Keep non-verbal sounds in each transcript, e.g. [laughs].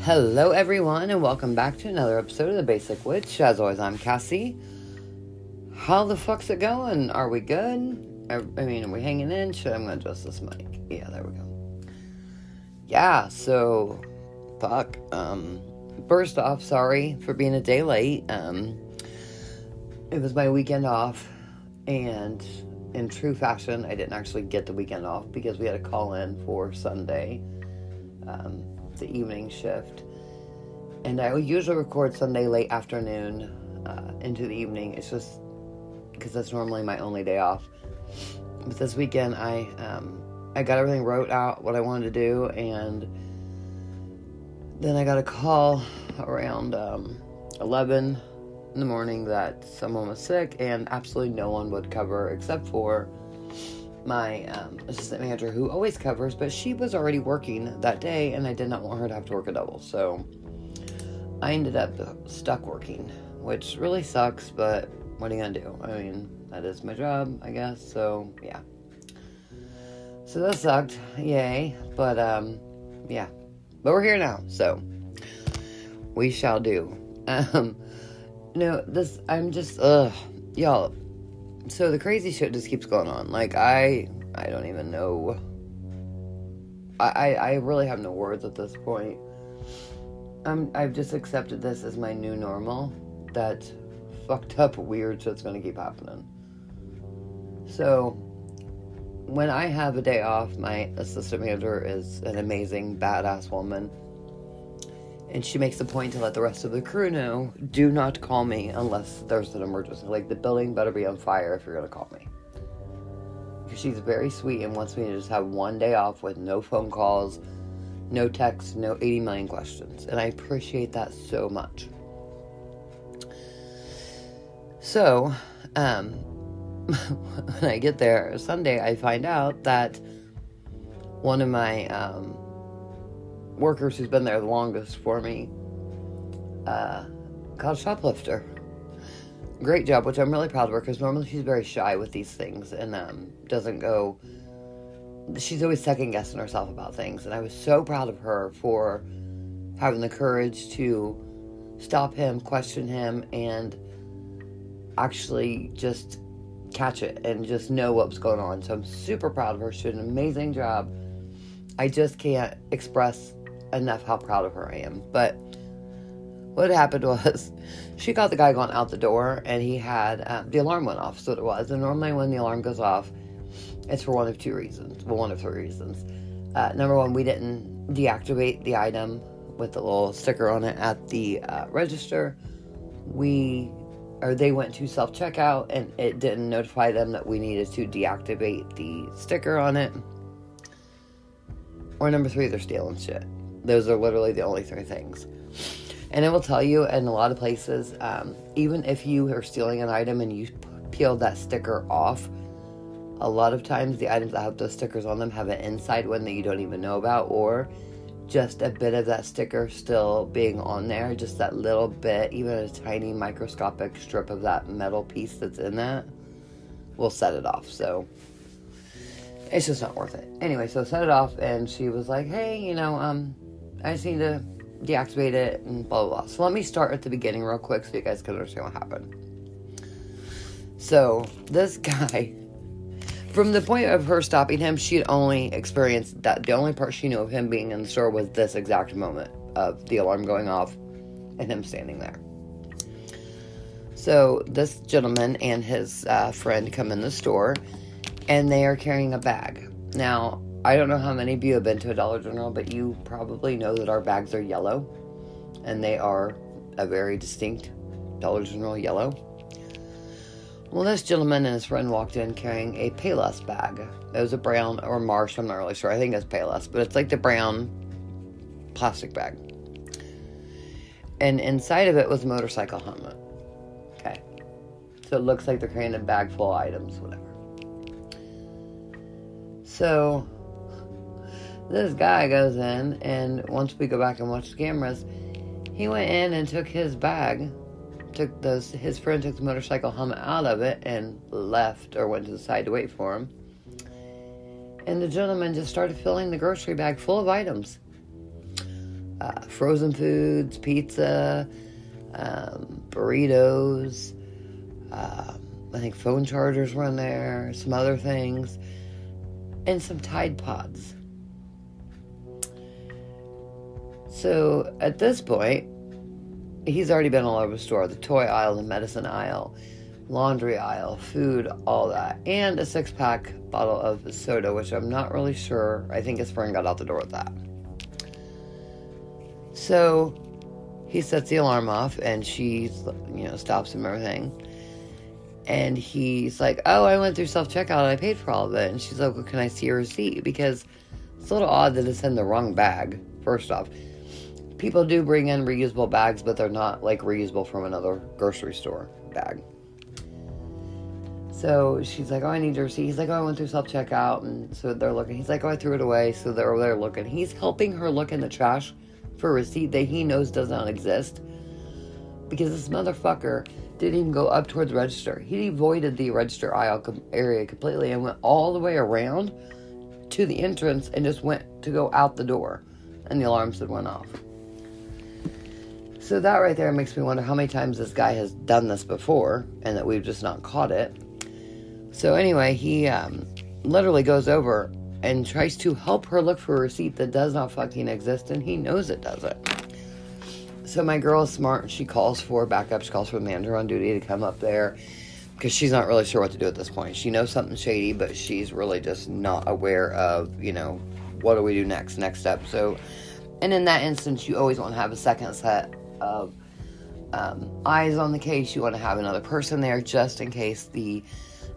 Hello, everyone, and welcome back to another episode of The Basic Witch. As always, I'm Cassie. How the fuck's it going? Are we good? I, I mean, are we hanging in? Should I'm gonna adjust this mic? Yeah, there we go. Yeah, so fuck. Um, first off, sorry for being a day late. Um, it was my weekend off, and in true fashion, I didn't actually get the weekend off because we had a call in for Sunday. Um, the evening shift. And I usually record Sunday late afternoon uh, into the evening. It's just because that's normally my only day off. But this weekend, I um, I got everything wrote out what I wanted to do, and then I got a call around um, 11 in the morning that someone was sick, and absolutely no one would cover except for my um, assistant manager who always covers, but she was already working that day and I did not want her to have to work a double. So I ended up stuck working, which really sucks, but what are you gonna do? I mean, that is my job, I guess. So yeah. So that sucked. Yay. But um yeah. But we're here now, so we shall do. [laughs] Um no, this I'm just ugh y'all so the crazy shit just keeps going on. Like I I don't even know. I I, really have no words at this point. I'm I've just accepted this as my new normal. That fucked up weird shit's gonna keep happening. So when I have a day off, my assistant manager is an amazing badass woman and she makes a point to let the rest of the crew know do not call me unless there's an emergency. Like the building better be on fire if you're gonna call me. Because she's very sweet and wants me to just have one day off with no phone calls, no texts, no 80 million questions. And I appreciate that so much. So, um, [laughs] when I get there Sunday, I find out that one of my um, workers who's been there the longest for me uh, called shoplifter. Great job, which I'm really proud of her because normally she's very shy with these things and um, doesn't go. She's always second guessing herself about things, and I was so proud of her for having the courage to stop him, question him, and actually just catch it and just know what was going on. So I'm super proud of her. She did an amazing job. I just can't express enough how proud of her I am. But what happened [laughs] was she got the guy going out the door and he had um, the alarm went off. So it was. And normally when the alarm goes off, it's for one of two reasons. Well, one of three reasons. Uh, number one, we didn't deactivate the item with the little sticker on it at the uh, register. We or they went to self checkout and it didn't notify them that we needed to deactivate the sticker on it. Or number three, they're stealing shit. Those are literally the only three things. And it will tell you in a lot of places, um, even if you are stealing an item and you peel that sticker off, a lot of times the items that have those stickers on them have an inside one that you don't even know about, or just a bit of that sticker still being on there, just that little bit, even a tiny microscopic strip of that metal piece that's in that, will set it off. So it's just not worth it. Anyway, so set it off, and she was like, "Hey, you know, um, I just need to deactivate it and blah, blah, blah. So let me start at the beginning real quick so you guys can understand what happened. So this [laughs] guy, from the point of her stopping him, she had only experienced that the only part she knew of him being in the store was this exact moment of the alarm going off and him standing there. So this gentleman and his uh, friend come in the store and they are carrying a bag. Now, I don't know how many of you have been to a Dollar General, but you probably know that our bags are yellow, and they are a very distinct Dollar General yellow. Well, this gentleman and his friend walked in carrying a Payless bag. It was a brown or Marsh, I'm not really sure. I think it's Payless, but it's like the brown plastic bag. And inside of it was a motorcycle helmet. Okay. So it looks like they're carrying a bag full of items, whatever. So this guy goes in, and once we go back and watch the cameras, he went in and took his bag, took those. His friend took the motorcycle helmet out of it and left or went to the side to wait for him. And the gentleman just started filling the grocery bag full of items uh, frozen foods, pizza, um, burritos. Uh, I think phone chargers were in there, some other things, and some Tide Pods. So at this point, he's already been all over the store the toy aisle, the medicine aisle, laundry aisle, food, all that, and a six pack bottle of soda, which I'm not really sure. I think his friend got out the door with that. So he sets the alarm off and she, you know, stops him everything. And he's like, Oh, I went through self checkout I paid for all of it. And she's like, Well, can I see your receipt? Because it's a little odd that it's in the wrong bag, first off people do bring in reusable bags, but they're not like reusable from another grocery store bag. So she's like, Oh, I need your receipt. He's like, Oh, I went through self checkout. And so they're looking. He's like, Oh, I threw it away. So they're looking. He's helping her look in the trash for a receipt that he knows does not exist. Because this motherfucker didn't even go up towards the register. He avoided the register aisle area completely and went all the way around to the entrance and just went to go out the door. And the alarms had went off. So that right there makes me wonder how many times this guy has done this before and that we've just not caught it. So anyway, he um, literally goes over and tries to help her look for a receipt that does not fucking exist and he knows it doesn't. So my girl is smart. She calls for backup. She calls for the manager on duty to come up there because she's not really sure what to do at this point. She knows something shady, but she's really just not aware of, you know, what do we do next, next step. So, and in that instance, you always want to have a second set of um, eyes on the case. You want to have another person there just in case the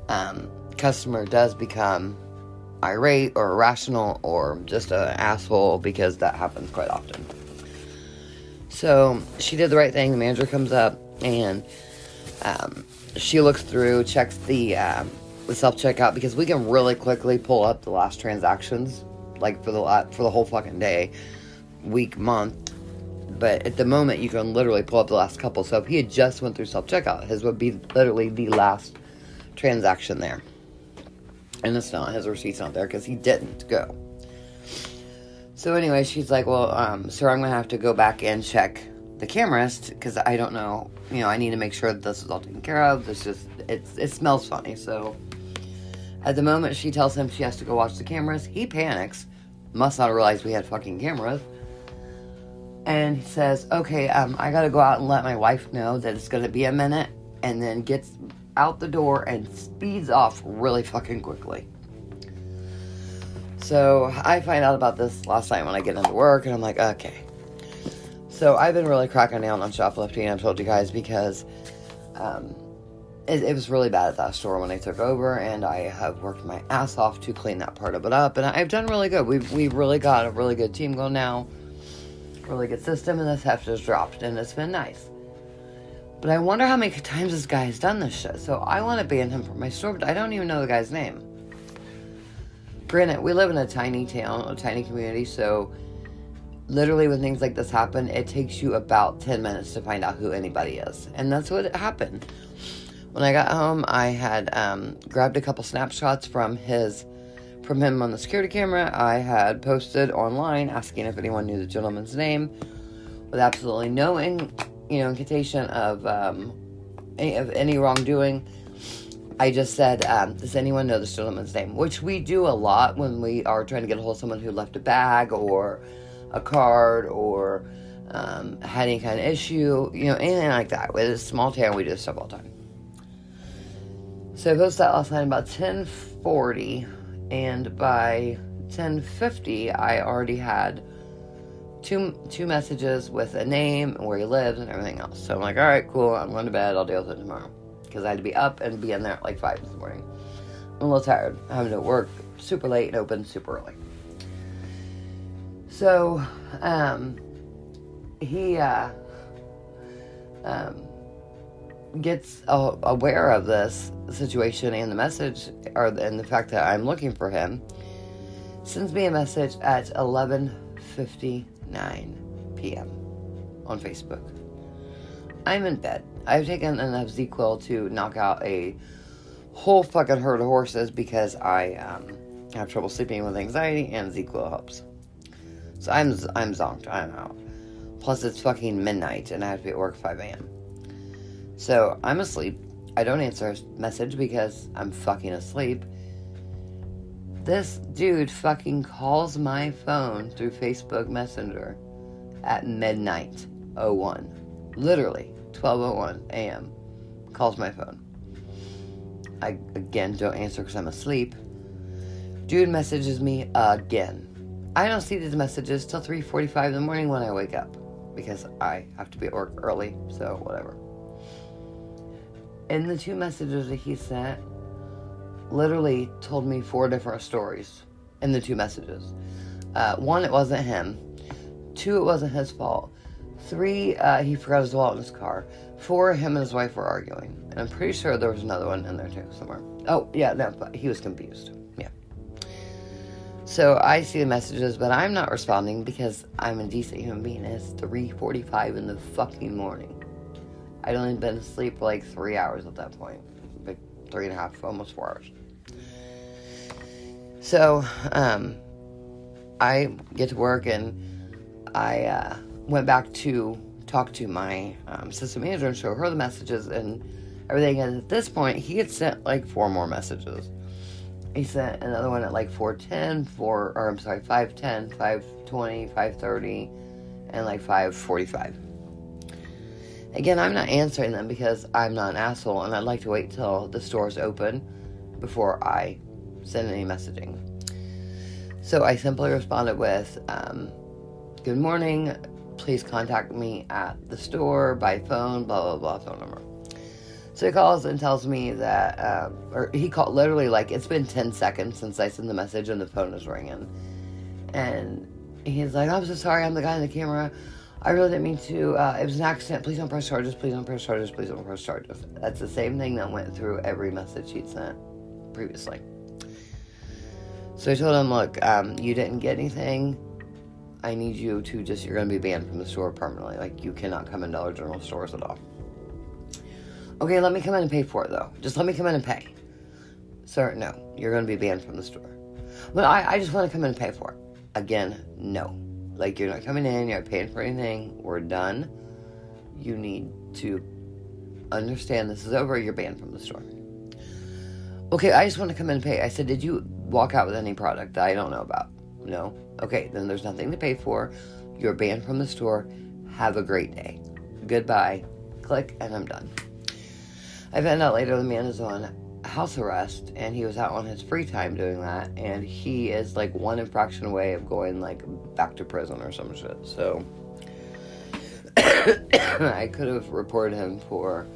um, customer does become irate or irrational or just an asshole because that happens quite often. So she did the right thing. The manager comes up and um, she looks through, checks the um, the self checkout because we can really quickly pull up the last transactions, like for the for the whole fucking day, week, month, but at the moment you can literally pull up the last couple. So if he had just went through self checkout, his would be literally the last transaction there. And it's not his receipt's not there because he didn't go. So anyway, she's like, "Well, um, sir, I'm gonna have to go back and check the cameras because I don't know. You know, I need to make sure that this is all taken care of. This just it's it smells funny. So at the moment, she tells him she has to go watch the cameras. He panics. Must not realize we had fucking cameras and he says, "Okay, um, I gotta go out and let my wife know that it's gonna be a minute," and then gets out the door and speeds off really fucking quickly. So I find out about this last night when I get into work, and I'm like, okay. So I've been really cracking down on shoplifting. I've told you guys because um, it, it, was really bad at that store when I took over, and I have worked my ass off to clean that part of it up, and I've done really good. We've we've really got a really good team going now really good system, and this heft has dropped, and it's been nice. But I wonder how many times this guy has done this shit. So I want to ban him from my store, but I don't even know the guy's name. Granted, we live in a tiny town, a tiny community, so literally when things like this happen, it takes you about 10 minutes to find out who anybody is. And that's what happened. When I got home, I had um, grabbed a couple snapshots from his from him on the security camera. I had posted online asking if anyone knew the gentleman's name with absolutely no in, you know incantation of um, any, of any wrongdoing. I just said, um, does anyone know this gentleman's name? Which we do a lot when we are trying to get a hold of someone who left a bag or a card or um, had any kind of issue, you know, anything like that. With a small town, we do this stuff all the time. So I posted that last night about 1040 and by 10:50 I already had two two messages with a name and where he lives and everything else. So I'm like, all right, cool. I'm going to bed. I'll deal with it tomorrow because I had to be up and be in there at like five this morning. I'm a little tired. having to work super late and open super early. So, um, he uh, um, gets uh, aware of this situation and the message, or and the fact that I'm looking for him, sends me a message at 11:59 p.m. on Facebook. I'm in bed. I've taken enough ZzzQuil to knock out a whole fucking herd of horses because I um, have trouble sleeping with anxiety, and ZzzQuil helps. So I'm I'm zonked. I'm out. Plus, it's fucking midnight, and I have to be at work 5 a.m. So I'm asleep. I don't answer a message because I'm fucking asleep. This dude fucking calls my phone through Facebook Messenger at midnight 01. Literally, 12:01 a.m. Calls my phone. I again don't answer because I'm asleep. Dude messages me again. I don't see these messages till 3:45 in the morning when I wake up because I have to be at work early, so whatever. In the two messages that he sent, literally told me four different stories in the two messages. Uh, one, it wasn't him. Two, it wasn't his fault. Three, uh, he forgot his wallet in his car. Four, him and his wife were arguing. And I'm pretty sure there was another one in there too, somewhere. Oh, yeah, no, but he was confused. Yeah. So I see the messages, but I'm not responding because I'm a decent human being. It's 3.45 in the fucking morning. I'd only been asleep like three hours at that point. Like three and a half, almost four hours. So, um, I get to work and I uh, went back to talk to my um, system manager and show her the messages and everything. And at this point, he had sent like four more messages. He sent another one at like 410, 4, or I'm sorry, 510, 520, 530, and like 545. Again, I'm not answering them because I'm not an asshole and I'd like to wait till the store's open before I send any messaging. So I simply responded with, um, Good morning. Please contact me at the store by phone, blah, blah, blah, phone number. So he calls and tells me that, um, or he called literally like it's been 10 seconds since I sent the message and the phone is ringing. And he's like, I'm so sorry, I'm the guy in the camera. I really didn't mean to. Uh, it was an accident. Please don't press charges. Please don't press charges. Please don't press charges. That's the same thing that went through every message he'd sent previously. So I told him, look, um, you didn't get anything. I need you to just, you're going to be banned from the store permanently. Like, you cannot come in Dollar General stores at all. Okay, let me come in and pay for it, though. Just let me come in and pay. Sir, no. You're going to be banned from the store. But I, I just want to come in and pay for it. Again, no. Like, you're not coming in, you're not paying for anything. We're done. You need to understand this is over, you're banned from the store. Okay, I just want to come in and pay. I said, Did you walk out with any product that I don't know about? No? Okay, then there's nothing to pay for. You're banned from the store. Have a great day. Goodbye. Click, and I'm done. I found out later the man is on house arrest and he was out on his free time doing that and he is like one infraction away of going like back to prison or some shit so. [coughs] I could have reported him for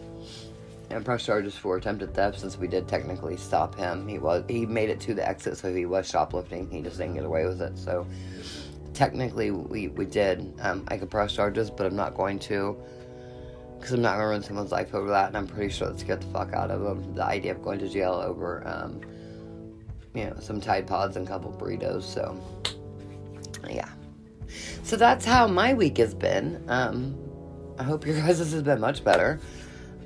and press charges for attempted theft since we did technically stop him. He was he made it to the exit so he was shoplifting. He just didn't get away with it so technically we we did um, i could press charges but i'm not going to because I'm not gonna ruin someone's life over that, and I'm pretty sure that scared the fuck out of them. The idea of going to jail over, um, you know, some Tide Pods and a couple burritos. So, yeah. So that's how my week has been. Um, I hope your [laughs] guys' has been much better.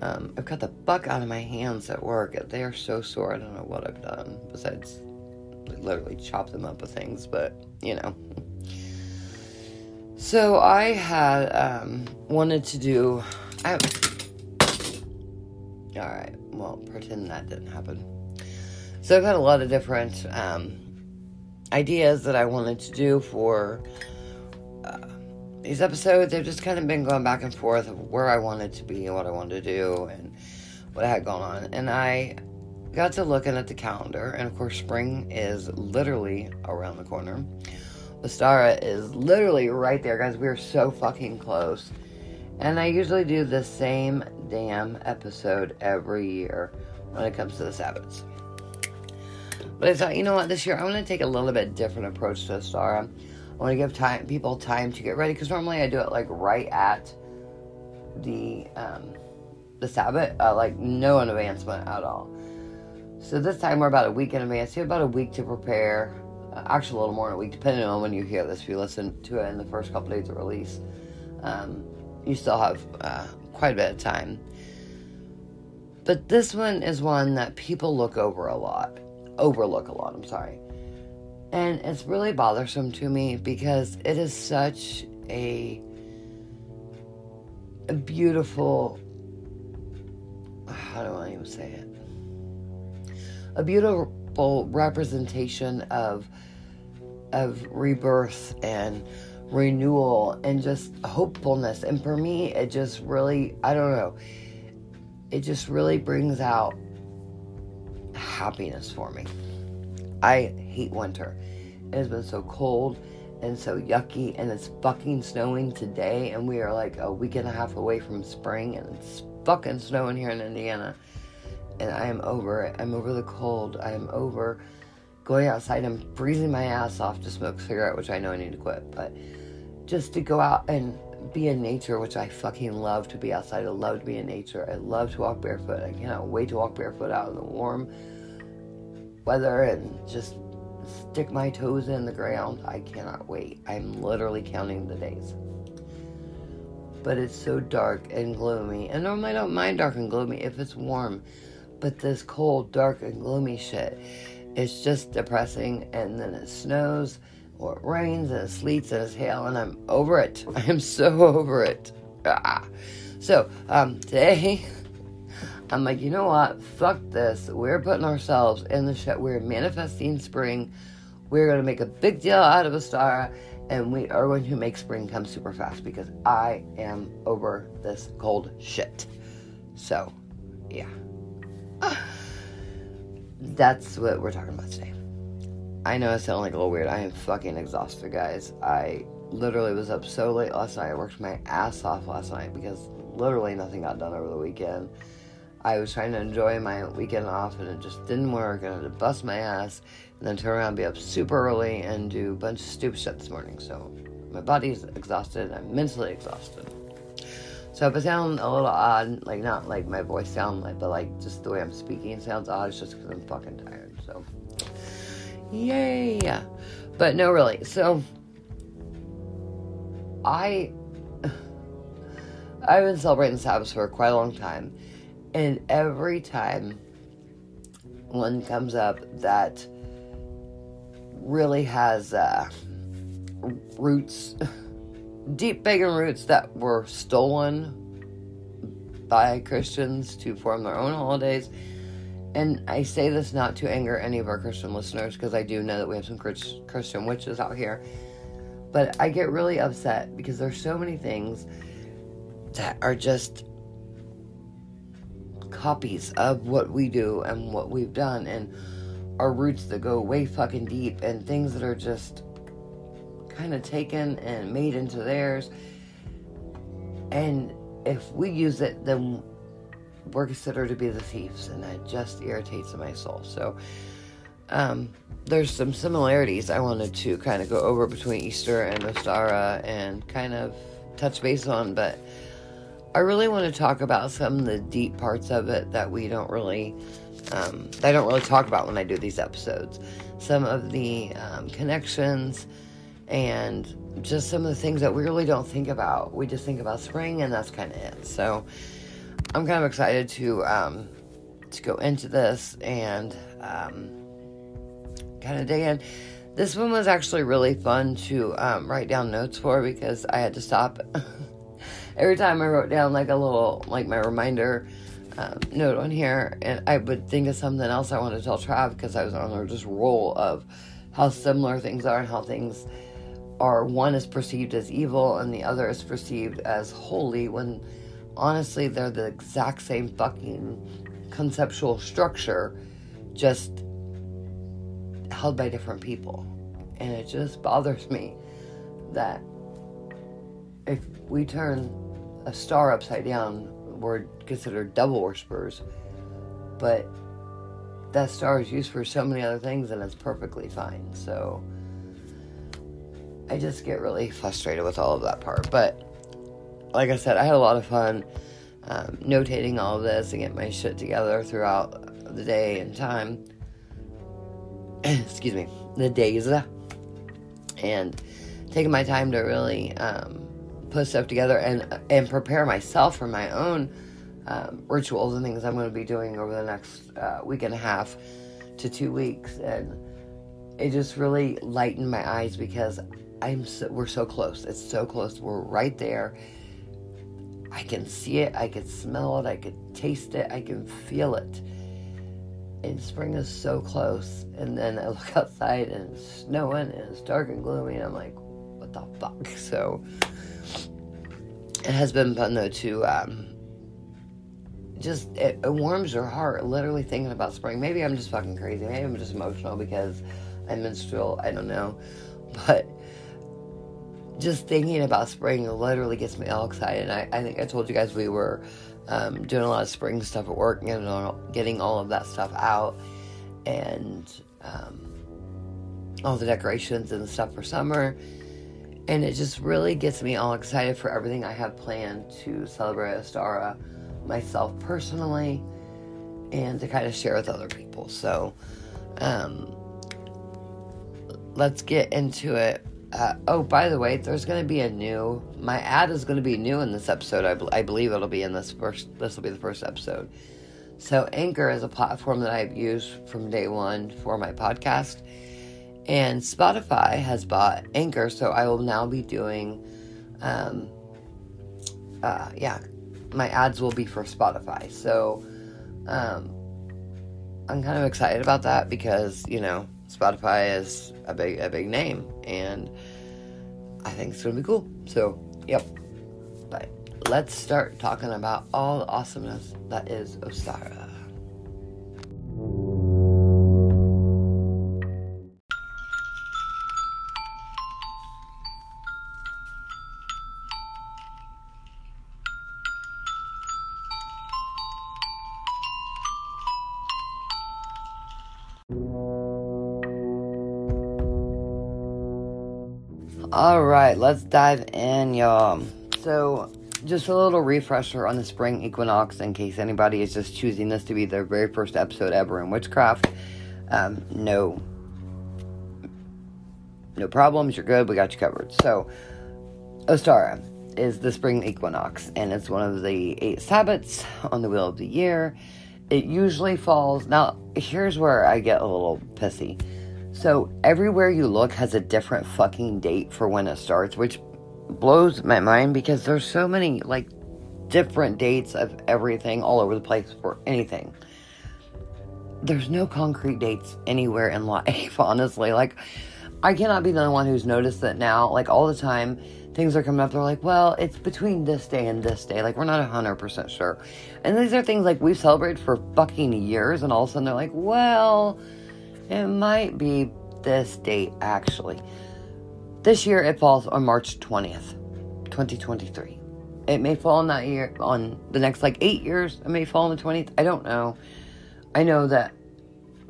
Um, I've got the buck out of my hands at work. They are so sore. I don't know what I've done besides literally chop them up with things, but you know. So I had um, wanted to do I. Alright, well, pretend that didn't happen. So I've had a lot of different um, ideas that I wanted to do for uh, these episodes. They've just kind of been going back and forth of where I wanted to be and what I wanted to do and what I had going on. And I got to looking at the calendar, and of course, spring is literally around the corner. Ostara is literally right there, guys. We are so fucking close. And I usually do the same damn episode every year when it comes to the Sabbaths. But I thought, you know what, this year I want to take a little bit different approach to Ostara. I want to give time people time to get ready because normally I do it like right at the um, the Sabbath, uh, like no advancement at all. So this time we're about a week in advance. You have about a week to prepare. Uh, actually, a little more than a week, depending on when you hear this. If you listen to it in the first couple days of release, um, you still have uh, quite a bit of time. But this one is one that people look over a lot, overlook a lot. I'm sorry. And it's really bothersome to me because it is such a, a beautiful, how do I even say it? A beautiful representation of of rebirth and renewal and just hopefulness. And for me, it just really, I don't know, it just really brings out happiness for me. I hate winter. It has been so cold and so yucky, and it's fucking snowing today, and we are like a week and a half away from spring, and it's fucking snowing here in Indiana. And I am over it. I'm over the cold. I am over going outside and freezing my ass off to smoke a cigarette, which I know I need to quit, but just to go out and be in nature, which I fucking love to be outside. I love to be in nature. I love to walk barefoot. I cannot wait to walk barefoot out in the warm weather and just stick my toes in the ground. I cannot wait. I'm literally counting the days. But it's so dark and gloomy. And normally I don't mind dark and gloomy if it's warm. But this cold, dark, and gloomy shit, it's just depressing. And then it snows, or it rains, and it sleets, and it's hail, and I'm over it. [laughs] I am so over it. Ah. So, um, today. [laughs] I'm like, you know what? Fuck this. We're putting ourselves in the shit. We're manifesting spring. We're going to make a big deal out of Ostara. And we are going to make spring come super fast because I am over this cold shit. So, yeah. [sighs] That's what we're talking about today. I know I sound like a little weird. I am fucking exhausted, guys. I literally was up so late last night. I worked my ass off last night because literally nothing got done over the weekend. I was trying to enjoy my weekend off and it just didn't work. And I had to bust my ass and then turn around and be up super early and do a bunch of stupid shit this morning. So my body's exhausted. I'm mentally exhausted. So if I sound a little odd, like not like my voice sound like, but like just the way I'm speaking sounds odd, it's just because I'm fucking tired. So yay! But no, really. So I I've been celebrating Sabbath for quite a long time and every time one comes up that really has uh, roots, deep pagan roots that were stolen by Christians to form their own holidays. And I say this not to anger any of our Christian listeners because I do know that we have some Christian witches out here. But I get really upset because there's so many things that are just copies of what we do and what we've done and our roots that go way fucking deep and things that are just kind of taken and made into theirs. And if we use it, then we're considered to be the thieves, and that just irritates my soul. So, um, there's some similarities I wanted to kind of go over between Easter and Ostara and kind of touch base on, but I really want to talk about some of the deep parts of it that we don't really, um, I don't really talk about when I do these episodes. Some of the um, connections and just some of the things that we really don't think about. We just think about spring, and that's kind of it. So I'm kind of excited to um, to go into this and um, kind of dig in. This one was actually really fun to um, write down notes for because I had to stop. [laughs] every time I wrote down like a little, like my reminder um, note on here, and I would think of something else I wanted to tell Trav because I was on a just roll of how similar things are and how things are. One is perceived as evil and the other is perceived as holy when honestly they're the exact same fucking conceptual structure, just held by different people. And it just bothers me that if we turn a star upside down, we're considered double worshippers. But that star is used for so many other things and it's perfectly fine. So I just get really frustrated with all of that part. But like I said, I had a lot of fun um, notating all of this and getting my shit together throughout the day and time. [clears throat] Excuse me, the days. And taking my time to really um, put stuff together and and prepare myself for my own um, rituals and things I'm going to be doing over the next uh, week and a half to two weeks. And it just really lightened my eyes because I'm so, we're so close. It's so close. We're right there. I can see it. I can smell it. I can taste it. I can feel it. And spring is so close. And then I [laughs] look outside and it's snowing and it's dark and gloomy. And I'm like, what the fuck? [laughs] So it has been fun though to um, just it, it, warms your heart literally thinking about spring. Maybe I'm just fucking crazy. Maybe I'm just emotional because I'm menstrual. I don't know, [laughs] but just thinking about spring literally gets me all excited. I, I think I told you guys we were um, doing a lot of spring stuff at work, getting all, getting all of that stuff out, and um, all the decorations and stuff for summer. And it just really gets me all excited for everything I have planned to celebrate Ostara myself personally and to kind of share with other people. So, um, let's get into it. Uh, oh, by the way, there's going to be a new. My ad is going to be new in this episode. I, I believe it'll be in this first. This will be the first episode. So, Anchor is a platform that I've used from day one for my podcast, and Spotify has bought Anchor, so I will now be doing, um, uh, yeah, my ads will be for Spotify. So, um, I'm kind of excited about that because you know Spotify is a big a big name, and I think it's gonna be cool. So, yep. Let's start talking about all the awesomeness that is Ostara. Right, let's dive in, y'all. So, just a little refresher on the spring equinox in case anybody is just choosing this to be their very first episode ever in witchcraft. Um, no, no problems. You're good. We got you covered. So, Ostara is the spring equinox, and it's one of the eight Sabbats on the wheel of the year. It usually falls. Now, here's where I get a little pissy so everywhere you look has a different fucking date for when it starts, which blows my mind because there's so many like different dates of everything all over the place for anything. There's no concrete dates anywhere in life, [laughs] honestly. Like I cannot be the only one who's noticed that now. Like all the time, things are coming up. They're like, well, it's between this day and this day. Like we're not hundred percent sure. And these are things like we've celebrated for fucking years, and all of a sudden they're like, well it might be this date, actually. This year it falls on March 20th, 2023. It may fall on that year, on the next like eight years. It may fall on the 20th. I don't know. I know that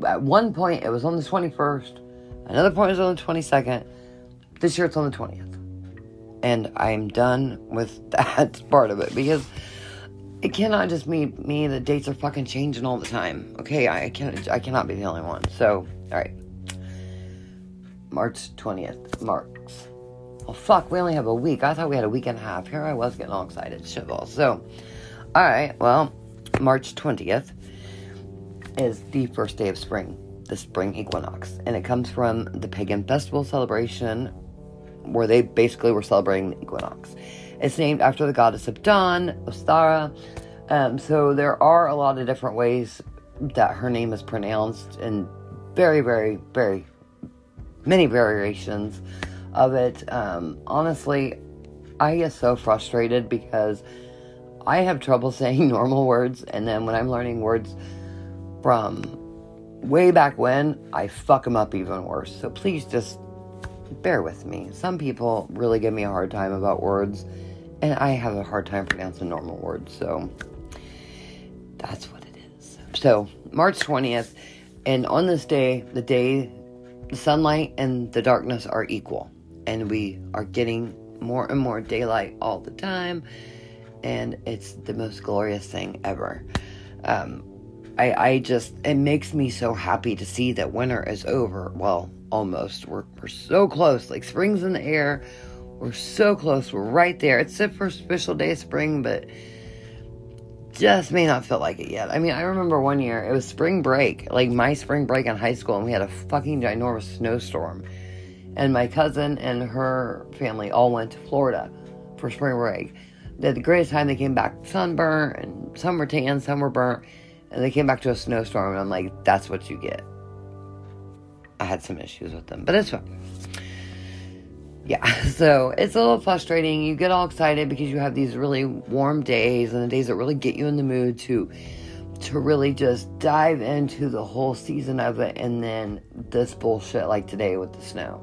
at one point it was on the 21st, another point was on the 22nd. This year it's on the 20th. And I'm done with [laughs] that part of it because it cannot just be me. The dates are fucking changing all the time. Okay, I can't. I cannot be the only one. So, all right. March 20th marks. Oh fuck, we only have a week. I thought we had a week and a half. Here I was getting all excited. Shitball. So, all right. Well, March 20th is the first day of spring, the spring equinox, and it comes from the pagan festival celebration where they basically were celebrating the equinox. It's named after the goddess of dawn, Ostara. Um, so there are a lot of different ways that her name is pronounced, and very, very, very many variations of it. Um, honestly, I get so frustrated because I have trouble [laughs] saying normal words, and then when I'm learning words from way back when, I fuck them up even worse. So please just bear with me. Some people really give me a hard time about words and I have a hard time pronouncing normal words, so that's what it is. So, March 20th, and on this day, the day, the sunlight and the darkness are equal, and we are getting more and more daylight all the time, and it's the most glorious thing ever. Um, I, I just, it makes me so happy to see that winter is over. Well, almost. We're, we're so close. Like spring's in the air. We're so close. We're right there. It's the first official day of spring, but just may not feel like it yet. I mean, I remember one year, it was spring break, like my spring break in high school, and we had a fucking ginormous snowstorm. And my cousin and her family all went to Florida for spring break. They had the greatest time. They came back sunburned, and some were tan, some were burnt, and they came back to a snowstorm. And I'm like, that's what you get. I had some issues with them, but it's fine yeah, [laughs] so it's a little frustrating. You get all excited because you have these really warm days and the days that really get you in the mood to to really just dive into the whole season of it and then this bullshit like today with the snow.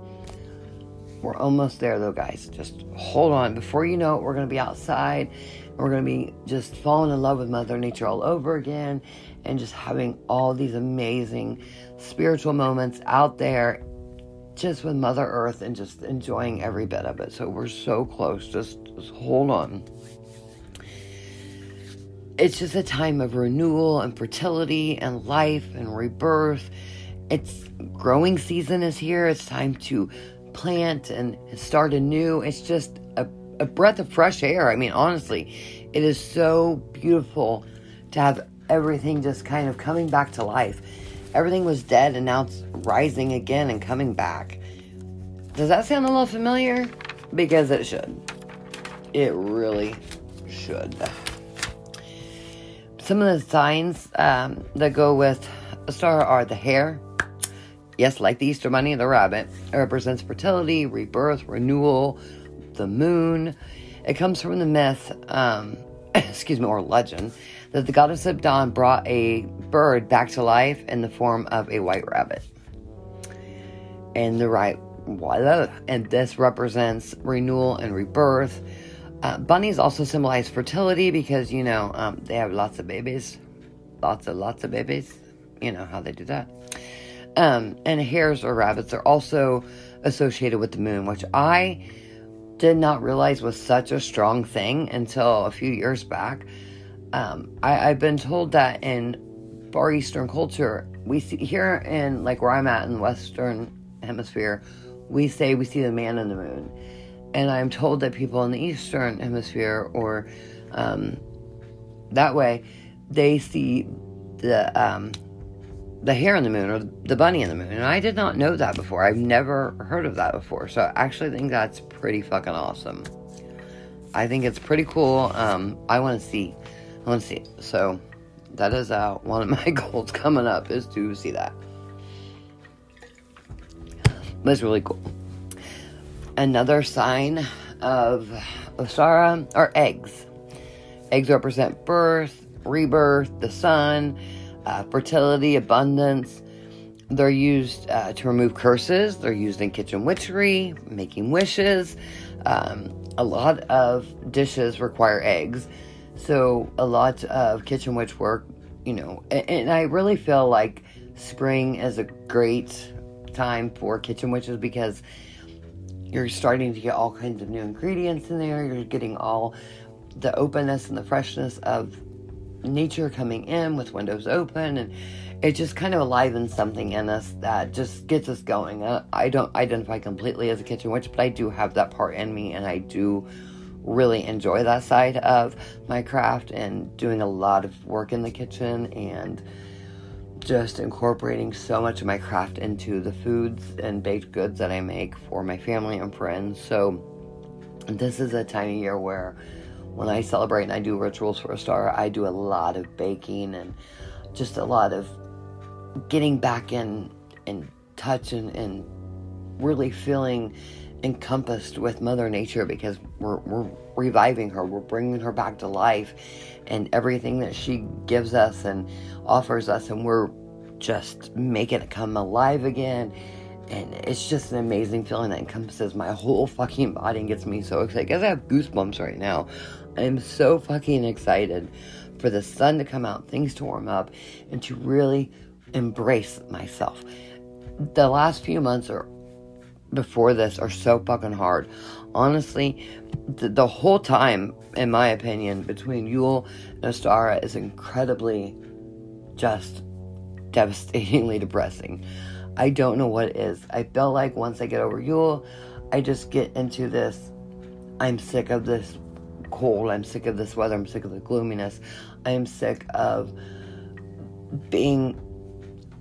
We're almost there though, guys. Just hold on. Before you know it, we're going to be outside and we're going to be just falling in love with Mother Nature all over again and just having all these amazing spiritual moments out there just with Mother Earth and just enjoying every bit of it. So we're so close. Just, just hold on. It's just a time of renewal and fertility and life and rebirth. It's growing season is here. It's time to plant and start anew. It's just a, a breath of fresh air. I mean, honestly, it is so beautiful to have everything just kind of coming back to life everything was dead and now it's rising again and coming back. Does that sound a little familiar? Because it should. It really should. Some of the signs um, that go with Ostara are the hare. Yes, like the Easter Bunny the rabbit. It represents fertility, rebirth, renewal, the moon. It comes from the myth, um, [coughs] excuse me, or legend, that the goddess of dawn brought a bird back to life in the form of a white rabbit. And the right, and this represents renewal and rebirth. Uh, bunnies also symbolize fertility because you know um, they have lots of babies, lots and lots of babies. You know how they do that. Um, and hares or rabbits are also associated with the moon, which I did not realize was such a strong thing until a few years back. Um, I, have been told that in Far Eastern culture, we see here in like where I'm at in the Western Hemisphere, we say we see the man in the moon, and I'm told that people in the Eastern Hemisphere or um, that way, they see the um, the hare in the moon or the bunny in the moon. And I did not know that before. I've never heard of that before. So I actually think that's pretty fucking awesome. I think it's pretty cool. Um, I want to see. To see. So that is uh, one of my [laughs] goals coming up is to see that. That's really cool. Another sign of Ostara are eggs. Eggs represent birth, rebirth, the sun, uh, fertility, abundance. They're used uh, to remove curses. They're used in kitchen witchery, making wishes. Um, a lot of dishes require eggs. So, a lot of kitchen witch work, you know, and, and I really feel like spring is a great time for kitchen witches because you're starting to get all kinds of new ingredients in there. You're getting all the openness and the freshness of nature coming in with windows open and it just kind of alivens something in us that just gets us going. I don't identify completely as a kitchen witch, but I do have that part in me and I do really enjoy that side of my craft and doing a lot of work in the kitchen and just incorporating so much of my craft into the foods and baked goods that I make for my family and friends. So this is a time of year where when I celebrate and I do rituals for Ostara, I do a lot of baking and just a lot of getting back in in touch and, and really feeling encompassed with Mother Nature because we're, we're reviving her, we're bringing her back to life, and everything that she gives us and offers us, and we're just making it come alive again. And it's just an amazing feeling that encompasses my whole fucking body and gets me so excited. Because I have goosebumps right now I'm so fucking excited for the sun to come out, things to warm up, and to really embrace myself. The last few months or before this are so fucking hard. Honestly, the, the whole time, in my opinion, between Yule and Ostara is incredibly just devastatingly [laughs] depressing. I don't know what it is. I feel like once I get over Yule, I just get into this I'm sick of this cold. I'm sick of this weather. I'm sick of the gloominess. I am sick of being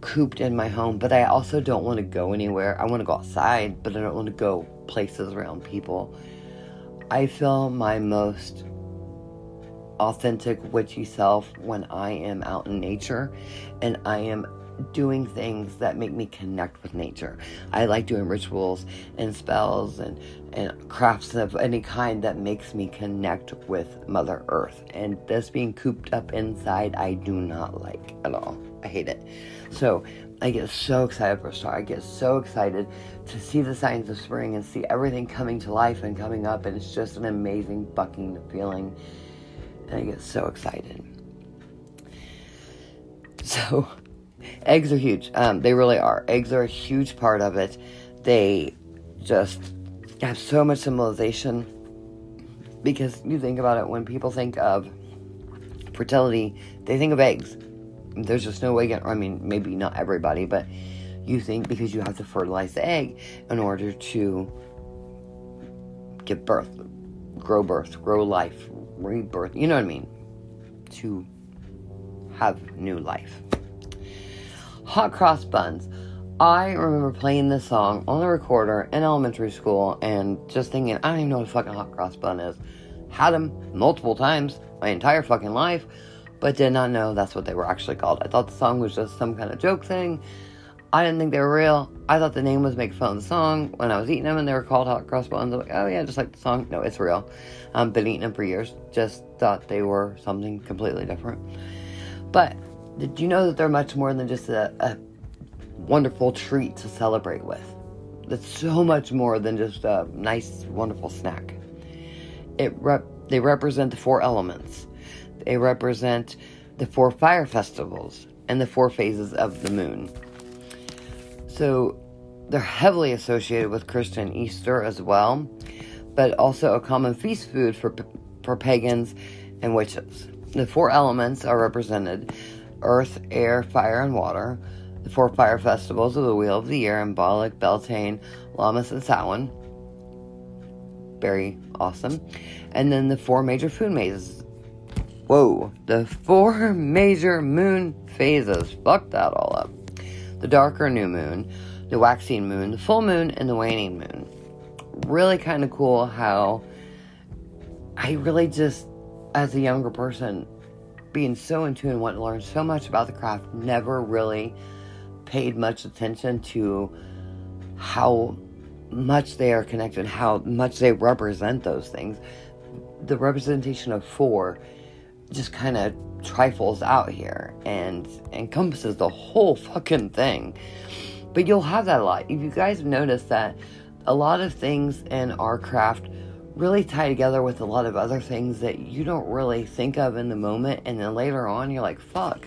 cooped in my home, but I also don't want to go anywhere. I want to go outside, but I don't want to go places around people. I feel my most authentic witchy self when I am out in nature and I am doing things that make me connect with nature. I like doing rituals and spells and, and crafts of any kind that makes me connect with Mother Earth. And this being cooped up inside, I do not like at all. I hate it. So I get so excited for Ostara. I get so excited to see the signs of spring and see everything coming to life and coming up. And it's just an amazing fucking feeling. And I get so excited. So [laughs] eggs are huge. Um, they really are. Eggs are a huge part of it. They just have so much symbolization because you think about it when people think of fertility, they think of eggs. There's just no way. I mean, maybe not everybody, but you think because you have to fertilize the egg in order to give birth, grow birth, grow life, rebirth. You know what I mean? To have new life hot cross buns. I remember playing this song on the recorder in elementary school and just thinking, I don't even know what a fucking hot cross bun is. Had them multiple times my entire fucking life, but did not know that's what they were actually called. I thought the song was just some kind of joke thing. I didn't think they were real. I thought the name was make fun of the song. When I was eating them and they were called hot cross buns, I'm like, oh yeah, just like the song. No, it's real. I've um, been eating them for years. Just thought they were something completely different. But did you know that they're much more than just a, a wonderful treat to celebrate with? That's so much more than just a nice, wonderful snack. It rep- they represent the four elements. They represent the four fire festivals and the four phases of the moon. So they're heavily associated with Christian Easter as well, but also a common feast food for, for pagans and witches. The four elements are represented earth, air, fire, and water. The four fire festivals of the Wheel of the Year Imbolc, Beltane, Lammas, and Samhain. Very awesome. And then the four major food mazes. Whoa, the four major moon phases. Fuck that all up. The darker new moon, the waxing moon, the full moon, and the waning moon. Really kind of cool how I really just, as a younger person, being so in tune wanting to learn so much about the craft, never really paid much attention to how much they are connected, how much they represent those things. The representation of four just kind of trifles out here and encompasses the whole fucking thing. But you'll have that a lot. If you guys have noticed that a lot of things in our craft really tie together with a lot of other things that you don't really think of in the moment. And then later on, you're like, fuck,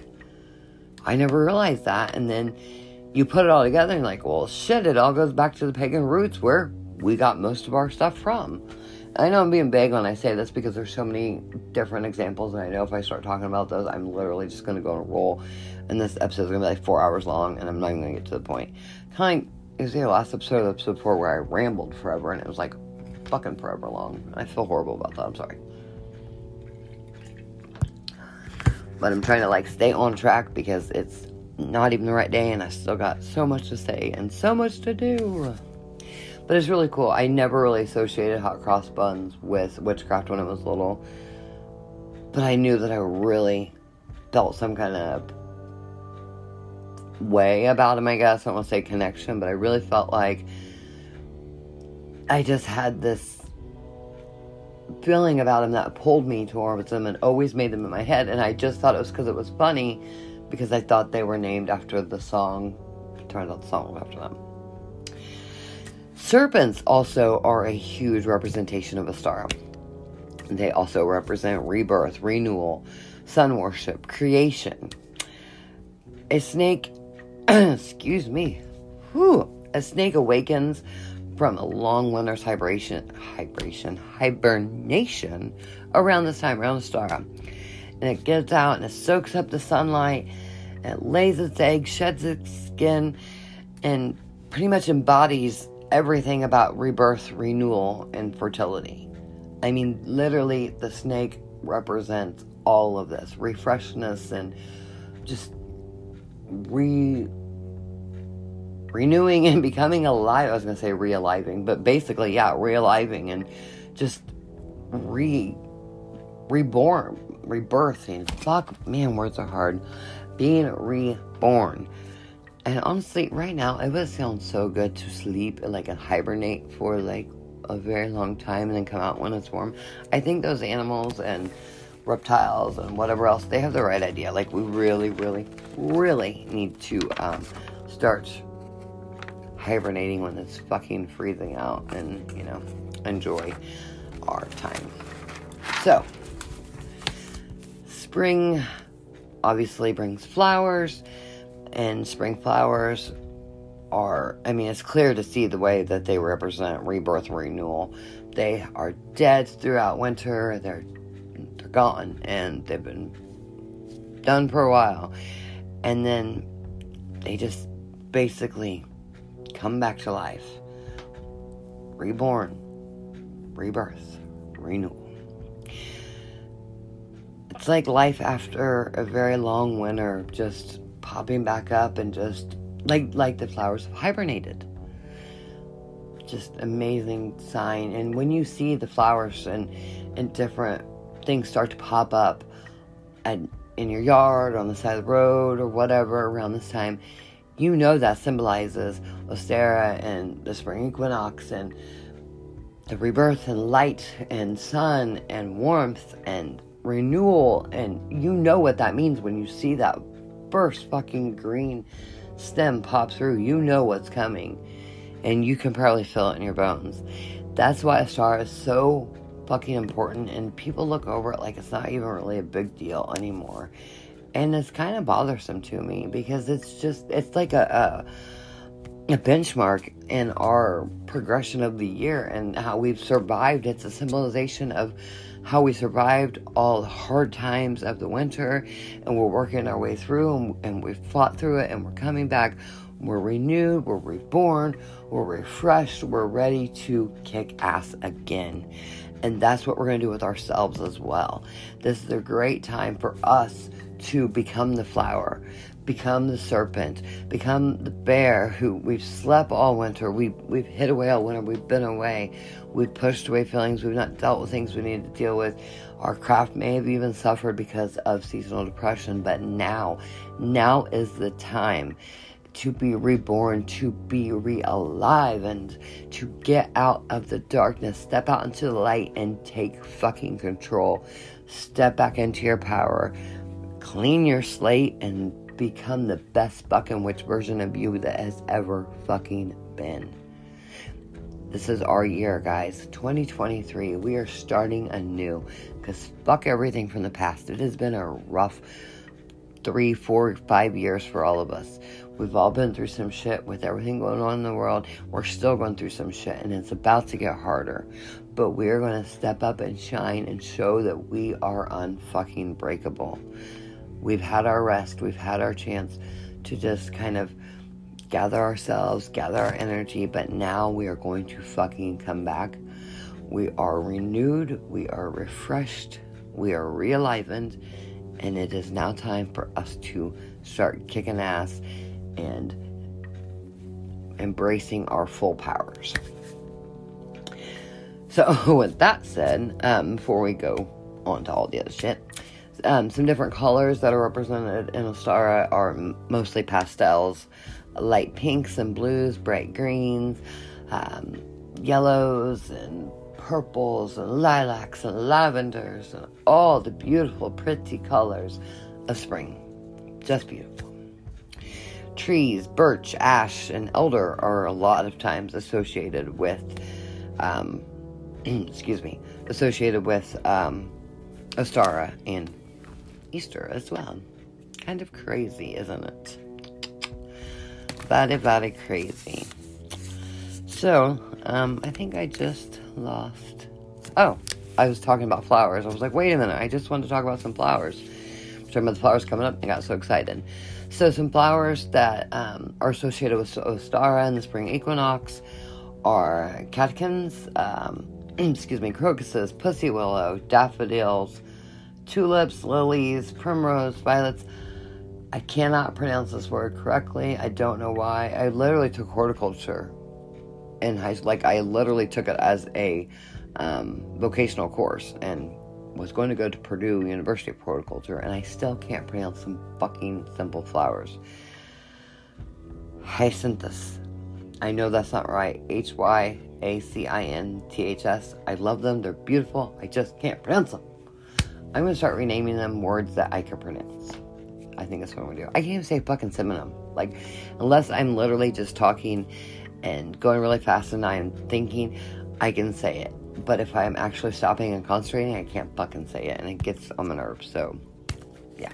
I never realized that. And then you put it all together and like, well, shit, it all goes back to the pagan roots where we got most of our stuff from. I know I'm being vague when I say this because there's so many different examples, and I know if I start talking about those, I'm literally just going to go on a roll, and this episode is going to be like four hours long, and I'm not even going to get to the point. Kind of, it was the last episode, of episode four, where I rambled forever, and it was like fucking forever long. I feel horrible about that. I'm sorry. But I'm trying to like stay on track because it's not even the right day and I still got so much to say and so much to do. But it's really cool. I never really associated hot cross buns with witchcraft when I was little. But I knew that I really felt some kind of way about them, I guess. I don't want to say connection, but I really felt like I just had this feeling about him that pulled me towards them and always made them in my head. And I just thought it was because it was funny because I thought they were named after the song. Turned out the song after them. Serpents also are a huge representation of Ostara. They also represent rebirth, renewal, sun worship, creation. A snake, [clears throat] excuse me, whew, a snake awakens from a long winter's hibernation, hibernation, hibernation around this time, around star. And it gets out and it soaks up the sunlight, and it lays its egg, sheds its skin, and pretty much embodies everything about rebirth, renewal, and fertility. I mean, literally, the snake represents all of this refreshness and just re renewing [laughs] and becoming alive. I was going to say realiving, but basically, yeah, realiving and just re reborn, rebirthing. Fuck, man, words are hard. Being reborn. And honestly, right now, it would sound so good to sleep and like hibernate for like a very long time and then come out when it's warm. I think those animals and reptiles and whatever else, they have the right idea. Like, we really, really, really need to um, start hibernating when it's fucking freezing out and, you know, enjoy our time. So, spring obviously brings flowers, and spring flowers are, I mean, it's clear to see the way that they represent rebirth and renewal. They are dead throughout winter, they're, they're gone, and they've been done for a while. And then they just basically come back to life, reborn, rebirth, renewal. It's like life after a very long winter, just popping back up and just like like the flowers have hibernated. Just amazing sign. And when you see the flowers and and different things start to pop up at, in your yard, on the side of the road, or whatever around this time, you know that symbolizes Ostara and the spring equinox and the rebirth and light and sun and warmth and renewal. And you know what that means when you see that first fucking green stem pop through. You know what's coming. And you can probably feel it in your bones. That's why Ostara is so fucking important. And people look over it like it's not even really a big deal anymore. And it's kind of bothersome to me because it's just, it's like a, a, a benchmark in our progression of the year and how we've survived. It's a symbolization of how we survived all the hard times of the winter and we're working our way through and, and we've fought through it and we're coming back. We're renewed, we're reborn, we're refreshed, we're ready to kick ass again. And that's what we're going to do with ourselves as well. This is a great time for us to become the flower, become the serpent, become the bear who we've slept all winter, we've, we've hid away all winter, we've been away, we've pushed away feelings, we've not dealt with things we need to deal with. Our craft may have even suffered because of seasonal depression, but now, now is the time to be reborn, to be re alive, and to get out of the darkness, step out into the light, and take fucking control. Step back into your power, clean your slate, and become the best fucking witch version of you that has ever fucking been. This is our year, guys. 2023. We are starting anew. Because fuck everything from the past. It has been a rough three, four, five years for all of us. We've all been through some shit with everything going on in the world. We're still going through some shit, and it's about to get harder. But we're going to step up and shine and show that we are unfucking breakable. We've had our rest, we've had our chance to just kind of gather ourselves, gather our energy, but now we are going to fucking come back. We are renewed, we are refreshed, we are realivened, and it is now time for us to start kicking ass and embracing our full powers. So, [laughs] with that said, um, before we go on to all the other shit, um, some different colors that are represented in Ostara are mostly pastels, light pinks and blues, bright greens, um, yellows and purples and lilacs and lavenders and all the beautiful, pretty colors of spring. Just beautiful. Trees, birch, ash, and elder are a lot of times associated with, um, [clears throat] excuse me, associated with um, Ostara and Easter as well. Kind of crazy, isn't it? Very, very crazy. So, um, I think I just lost. Oh, I was talking about flowers. I was like, wait a minute, I just wanted to talk about some flowers. I'm Talking about the flowers coming up, I got so excited. So, some flowers that um, are associated with Ostara and the spring equinox are catkins, um, [clears throat] excuse me, crocuses, pussy willow, daffodils, tulips, lilies, primrose, violets. I cannot pronounce this word correctly. I don't know why. I literally took horticulture in high school. Like, I literally took it as a um, vocational course and was going to go to Purdue University of Horticulture, and I still can't pronounce some fucking simple flowers. Hyacinthus. I know that's not right. H Y A C I N T H S. I love them. They're beautiful. I just can't pronounce them. I'm to start renaming them words that I can pronounce. I think that's what I'm gonna do. I can't even say fucking synonym. Like, unless I'm literally just talking and going really fast and I'm thinking, I can say it. But if I'm actually stopping and concentrating, I can't fucking say it, and it gets on my nerves. So, yeah.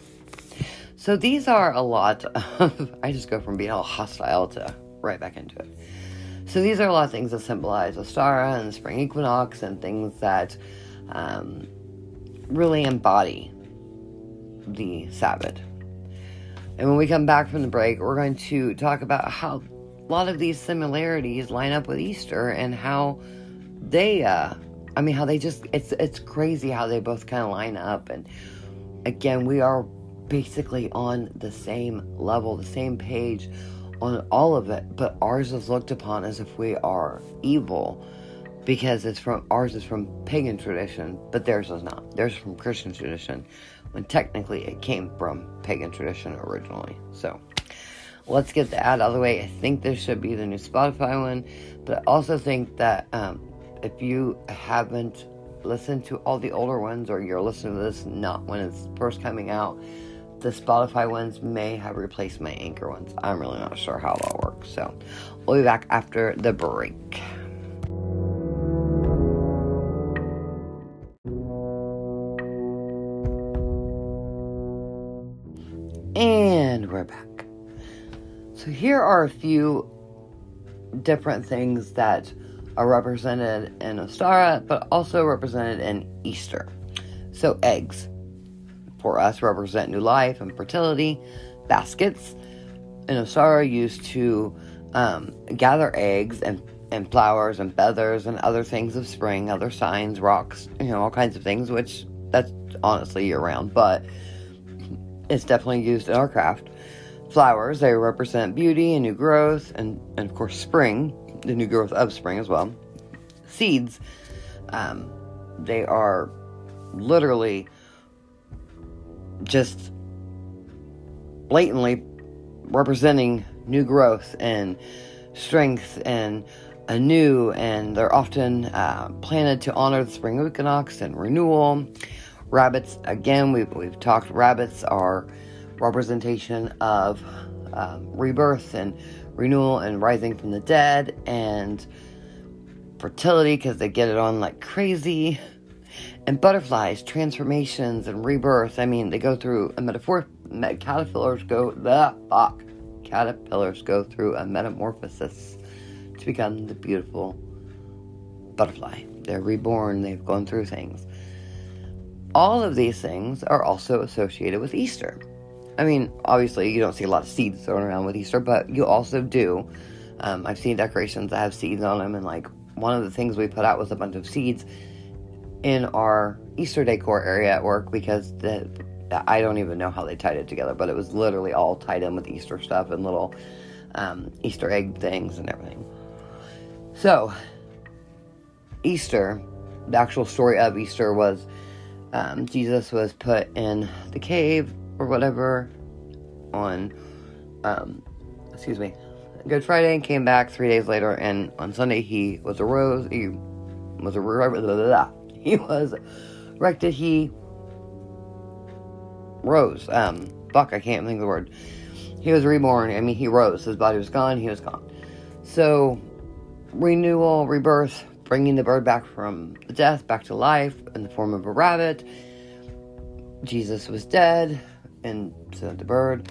So these are a lot of. [laughs] I just go from being all hostile to right back into it. So these are a lot of things that symbolize Ostara and the spring equinox and things that um, really embody the Sabbath. And when we come back from the break, we're going to talk about how a lot of these similarities line up with Easter and how they, uh, I mean, how they just, it's, it's crazy how they both kind of line up. And again, we are basically on the same level, the same page on all of it, but ours is looked upon as if we are evil because it's from ours is from pagan tradition, but theirs is not. Theirs is from Christian tradition when technically it came from pagan tradition originally. So let's get the ad out of the way. I think this should be the new Spotify one, but I also think that um, if you haven't listened to all the older ones or you're listening to this not when it's first coming out, the Spotify ones may have replaced my Anchor ones. I'm really not sure how that works. So we'll be back after the break. And we're back. So here are a few different things that are represented in Ostara, but also represented in Easter. So eggs for us represent new life and fertility. Baskets in Ostara used to um, gather eggs and and flowers and feathers and other things of spring, other signs, rocks, you know, all kinds of things, which that's honestly year round, but it's definitely used in our craft. Flowers, they represent beauty and new growth, and, and of course, spring, the new growth of spring as well. Seeds, um, they are literally just blatantly representing new growth and strength and anew, and they're often uh, planted to honor the spring equinox and renewal. Rabbits, again, we've, we've talked, rabbits are representation of um, rebirth and renewal and rising from the dead and fertility because they get it on like crazy. And butterflies, transformations and rebirth. I mean, they go through a metaphor. Caterpillars go the fuck. Caterpillars go through a metamorphosis to become the beautiful butterfly. They're reborn. They've gone through things all of these things are also associated with Easter. I mean, obviously, you don't see a lot of seeds thrown around with Easter, but you also do. Um, I've seen decorations that have seeds on them, and like one of the things we put out was a bunch of seeds in our Easter decor area at work because the I don't even know how they tied it together, but it was literally all tied in with Easter stuff and little um, Easter egg things and everything. So, Easter, the actual story of Easter was um, Jesus was put in the cave or whatever on, um, excuse me, Good Friday and came back three days later. And on Sunday he was arose. He was a blah, [laughs] he was erected. He rose. Um, fuck, I can't think of the word. He was reborn. I mean, he rose. His body was gone. He was gone. So, renewal, rebirth, bringing the bird back from death back to life in the form of a rabbit. Jesus was dead and sent the bird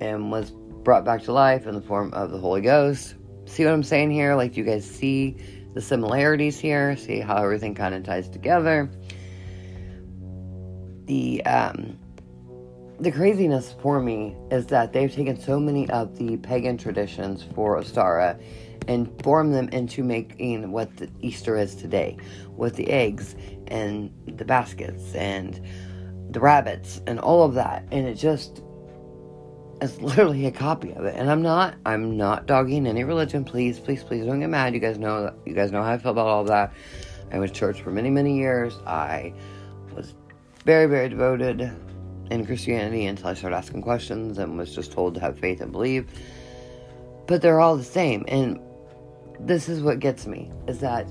and was brought back to life in the form of the Holy Ghost. See what I'm saying here? Like, you guys see the similarities here? See how everything kind of ties together? The, um, the craziness for me is that they've taken so many of the pagan traditions for Ostara and form them into making what the Easter is today with the eggs and the baskets and the rabbits and all of that. And it just is [laughs] literally a copy of it. And I'm not I'm not dogging any religion. Please, please, please don't get mad. You guys know you guys know how I feel about all that. I was church for many, many years. I was very, very devoted in Christianity until I started asking questions and was just told to have faith and believe. But they're all the same. And this is what gets me is that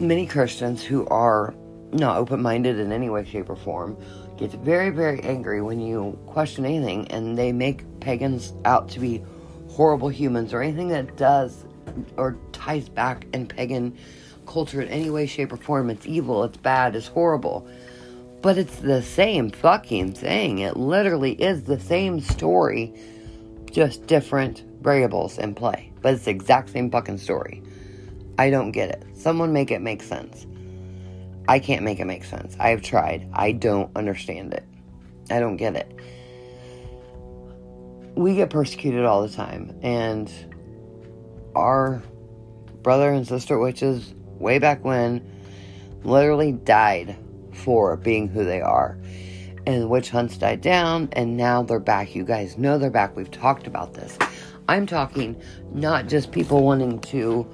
many Christians who are not open minded in any way, shape, or form get very, very angry when you question anything and they make pagans out to be horrible humans or anything that does or ties back in pagan culture in any way, shape, or form. It's evil, it's bad, it's horrible. But it's the same fucking thing. It literally is the same story, just different variables in play. But it's the exact same fucking story. I don't get it. Someone make it make sense. I can't make it make sense. I have tried. I don't understand it. I don't get it. We get persecuted all the time, and our brother and sister witches, way back when, literally died for being who they are. And witch hunts died down, and now they're back. You guys know they're back. We've talked about this. I'm talking not just people wanting to,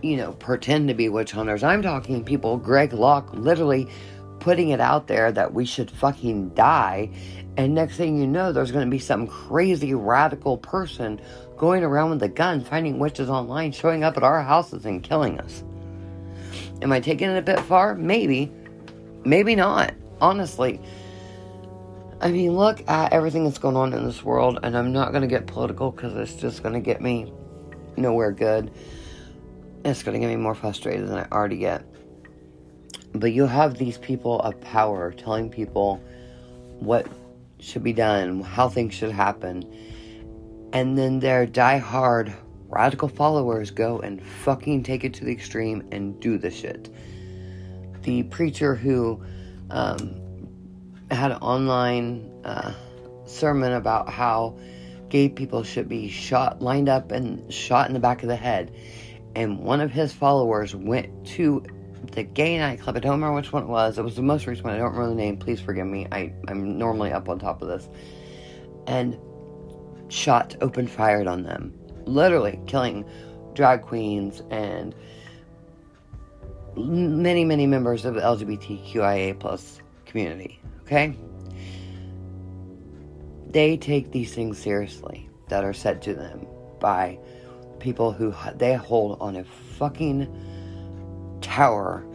you know, pretend to be witch hunters. I'm talking people, Greg Locke, literally putting it out there that we should fucking die. And next thing you know, there's going to be some crazy radical person going around with a gun, finding witches online, showing up at our houses and killing us. Am I taking it a bit far? Maybe. Maybe not, honestly. I mean, look at everything that's going on in this world, and I'm not going to get political because it's just going to get me nowhere good. It's going to get me more frustrated than I already get. But you have these people of power telling people what should be done, how things should happen, and then their die-hard radical followers go and fucking take it to the extreme and do the shit the preacher who um, had an online uh, sermon about how gay people should be shot, lined up, and shot in the back of the head. And one of his followers went to the gay nightclub. I don't remember which one it was. It was the most recent one. I don't remember the name. Please forgive me. I, I'm normally up on top of this. And shot, open fired on them. Literally killing drag queens and many, many members of the LGBTQIA plus community. Okay? They take these things seriously that are said to them by people who they hold on a fucking tower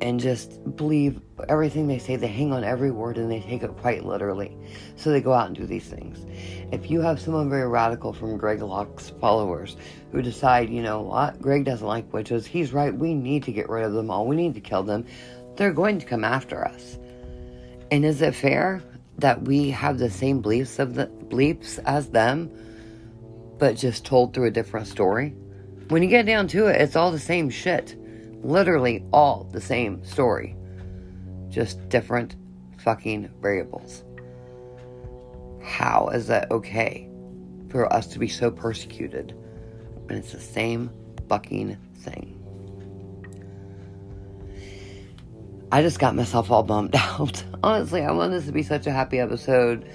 and just believe everything they say. They hang on every word and they take it quite literally. So they go out and do these things. If you have someone very radical from Greg Locke's followers who decide, you know what, Greg doesn't like witches, he's right, we need to get rid of them all, we need to kill them, they're going to come after us. And is it fair that we have the same beliefs of the beliefs as them, but just told through a different story? When you get down to it, it's all the same shit literally all the same story, just different fucking variables. How is that okay for us to be so persecuted when it's the same fucking thing? I just got myself all bummed [laughs] out. Honestly, I want this to be such a happy episode.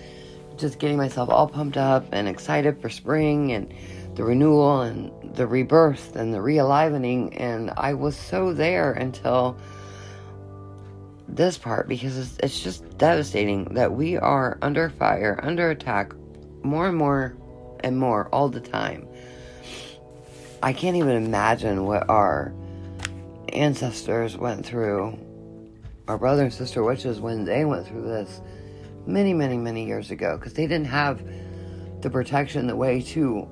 Just getting myself all pumped up and excited for spring and the renewal and the rebirth and the realivening. And I was so there until this part because it's, it's just devastating that we are under fire, under attack more and more and more all the time. I can't even imagine what our ancestors went through, our brother and sister witches, when they went through this many, many, many years ago because they didn't have the protection, the way to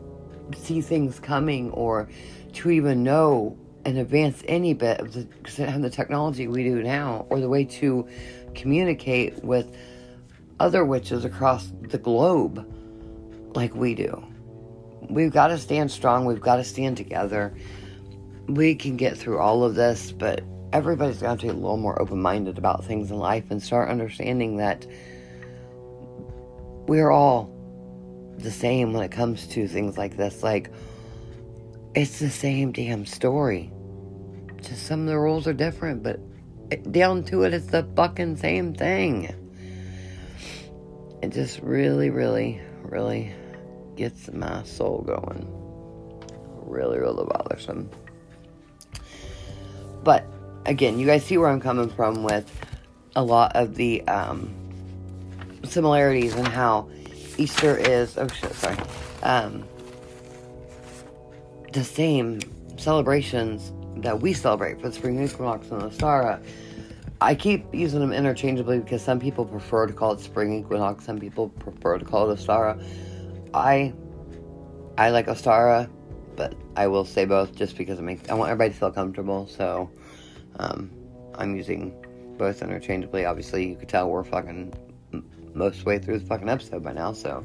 see things coming or to even know in advance any bit of the, the technology we do now or the way to communicate with other witches across the globe like we do. We've got to stand strong. We've got to stand together. We can get through all of this, but everybody's got to be a little more open minded about things in life and start understanding that we're all the same when it comes to things like this. Like, it's the same damn story. Just some of the rules are different, but down to it, it's the fucking same thing. It just really, really, really gets my soul going. Really, really bothersome. But again, you guys see where I'm coming from with a lot of the um, similarities and how Easter is. Oh shit, sorry. Um, the same celebrations that we celebrate for the spring equinox and the Ostara. I keep using them interchangeably because some people prefer to call it spring equinox, some people prefer to call it Ostara. I I like Ostara, but I will say both just because it makes I want everybody to feel comfortable. So um, I'm using both interchangeably. Obviously, you could tell we're fucking most way through the fucking episode by now. So,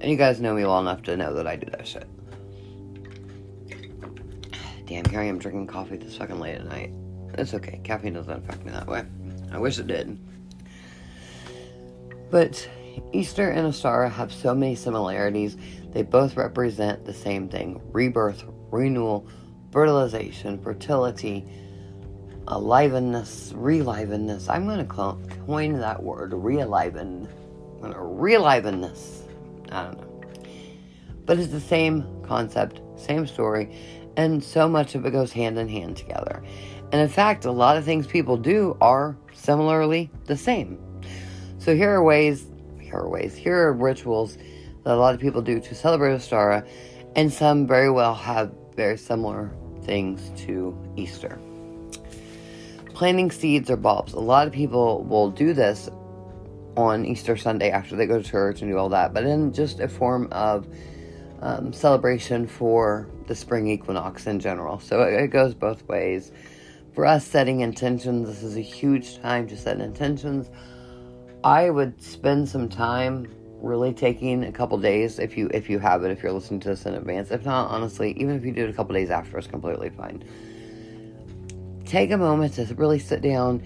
and you guys know me well enough to know that I do that shit. Damn, here I am drinking coffee this fucking late at night. It's okay. Caffeine doesn't affect me that way. I wish it did. But Easter and Ostara have so many similarities. They both represent the same thing rebirth, renewal, fertilization, fertility, alivenness, relivenness. I'm going to coin that word, realiven. Realivenness. I don't know. But it's the same concept, same story, and so much of it goes hand in hand together. And in fact, a lot of things people do are similarly the same. So here are ways, here are ways, here are rituals that a lot of people do to celebrate Ostara, and some very well have very similar things to Easter. Planting seeds or bulbs. A lot of people will do this on Easter Sunday after they go to church and do all that, but in just a form of um, celebration for the spring equinox in general. So it, it goes both ways for us setting intentions this is a huge time to set intentions i would spend some time really taking a couple days if you if you have it if you're listening to this in advance if not honestly even if you do it a couple days after it's completely fine take a moment to really sit down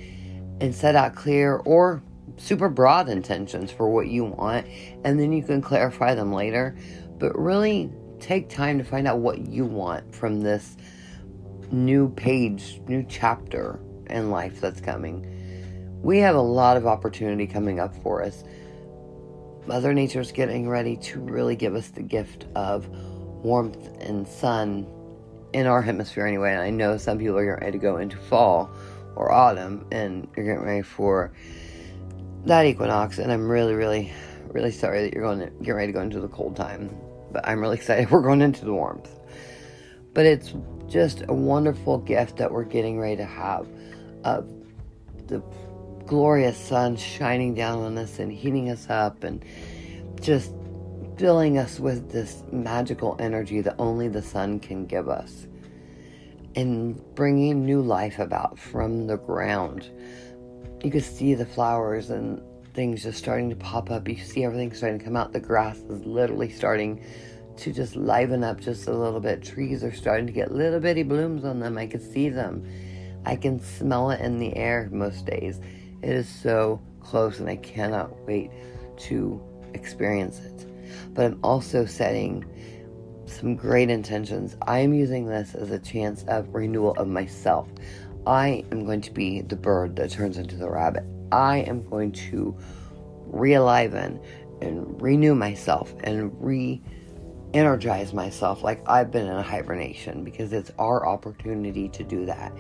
and set out clear or super broad intentions for what you want and then you can clarify them later but really take time to find out what you want from this new page, new chapter in life that's coming. We have a lot of opportunity coming up for us. Mother Nature's getting ready to really give us the gift of warmth and sun in our hemisphere anyway. And I know some people are getting ready to go into fall or autumn and you're getting ready for that equinox. And I'm really, really, really sorry that you're going to get ready to go into the cold time. But I'm really [laughs] excited we're going into the warmth. But it's just a wonderful gift that we're getting ready to have of the glorious sun shining down on us and heating us up and just filling us with this magical energy that only the sun can give us and bringing new life about from the ground. You can see the flowers and things just starting to pop up. You see everything starting to come out. The grass is literally starting to just liven up just a little bit. Trees are starting to get little bitty blooms on them. I can see them. I can smell it in the air most days. It is so close, and I cannot wait to experience it. But I'm also setting some great intentions. I am using this as a chance of renewal of myself. I am going to be the bird that turns into the rabbit. I am going to realiven and renew myself and re energize myself like I've been in a hibernation because it's our opportunity to do that.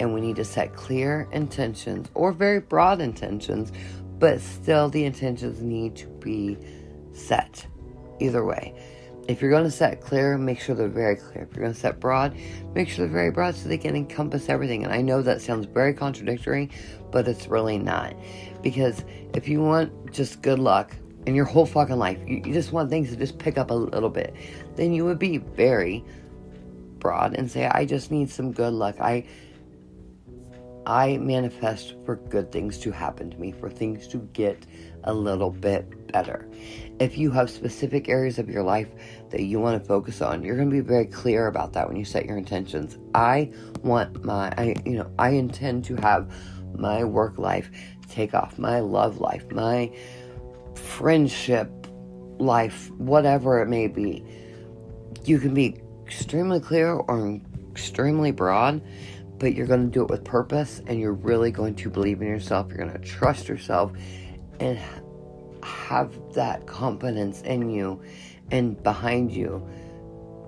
And we need to set clear intentions or very broad intentions, but still the intentions need to be set either way. If you're going to set clear, make sure they're very clear. If you're going to set broad, make sure they're very broad so they can encompass everything. And I know that sounds very contradictory, but it's really not. Because if you want just good luck, in your whole fucking life, you, just want things to just pick up a little bit, then you would be very broad and say, I just need some good luck. I I manifest for good things to happen to me, for things to get a little bit better. If you have specific areas of your life that you want to focus on, you're going to be very clear about that when you set your intentions. I want my I you know, I intend to have my work life take off, my love life, my friendship life, whatever it may be, you can be extremely clear or extremely broad, but you're going to do it with purpose and you're really going to believe in yourself. You're going to trust yourself and have that confidence in you and behind you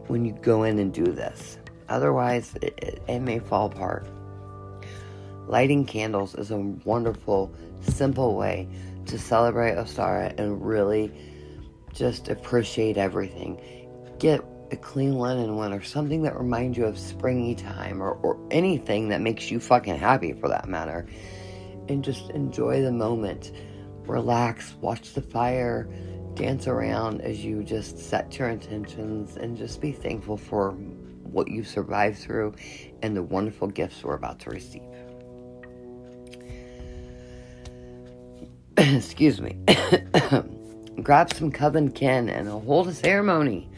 when you go in and do this. Otherwise, it, it, it may fall apart. Lighting candles is a wonderful, simple way to celebrate Ostara and really just appreciate everything. Get a clean linen one or something that reminds you of springy time or, or anything that makes you fucking happy for that matter. And just enjoy the moment. Relax, watch the fire, dance around as you just set your intentions and just be thankful for what you've survived through and the wonderful gifts we're about to receive. [clears throat] Excuse me. [coughs] Grab some coven kin and hold a ceremony.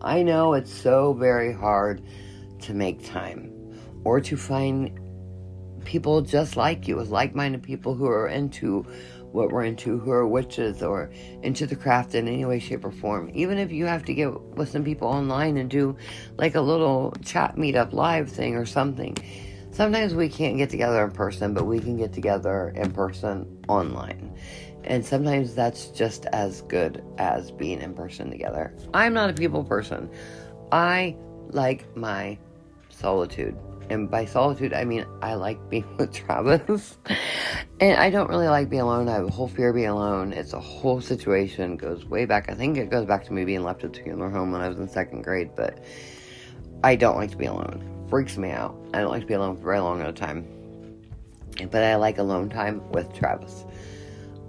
I know it's so very hard to make time or to find people just like you, like minded people who are into what we're into, who are witches or into the craft in any way, shape, or form. Even if you have to get with some people online and do like a little chat meetup live thing or something. Sometimes we can't get together in person, but we can get together in person online. And sometimes that's just as good as being in person together. I'm not a people person. I like my solitude. And by solitude, I mean I like being [laughs] with Travis. and I don't really like being alone. I have a whole fear of being alone. It's a whole situation. It goes way back. I think it goes back to me being left at the home when I was in second grade. But I don't like to be alone. freaks me out. I don't like to be alone for very long at a time. But I like alone time with Travis.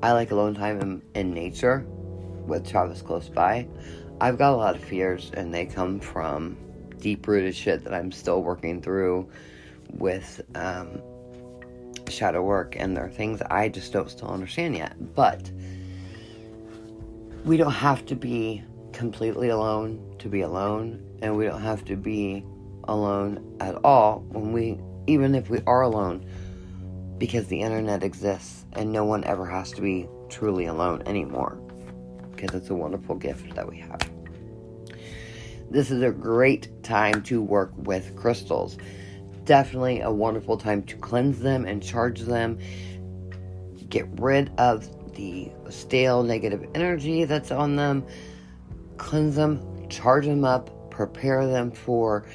I like alone time in, in nature with Travis close by. I've got a lot of fears, and they come from deep rooted shit that I'm still working through with um, shadow work, and there are things I just don't still understand yet. But we don't have to be completely alone to be alone, and we don't have to be alone at all when we, even if we are alone, because the internet exists and no one ever has to be truly alone anymore because it's a wonderful gift that we have. This is a great time to work with crystals. Definitely a wonderful time to cleanse them and charge them. Get rid of the stale negative energy that's on them. Cleanse them, charge them up, prepare them for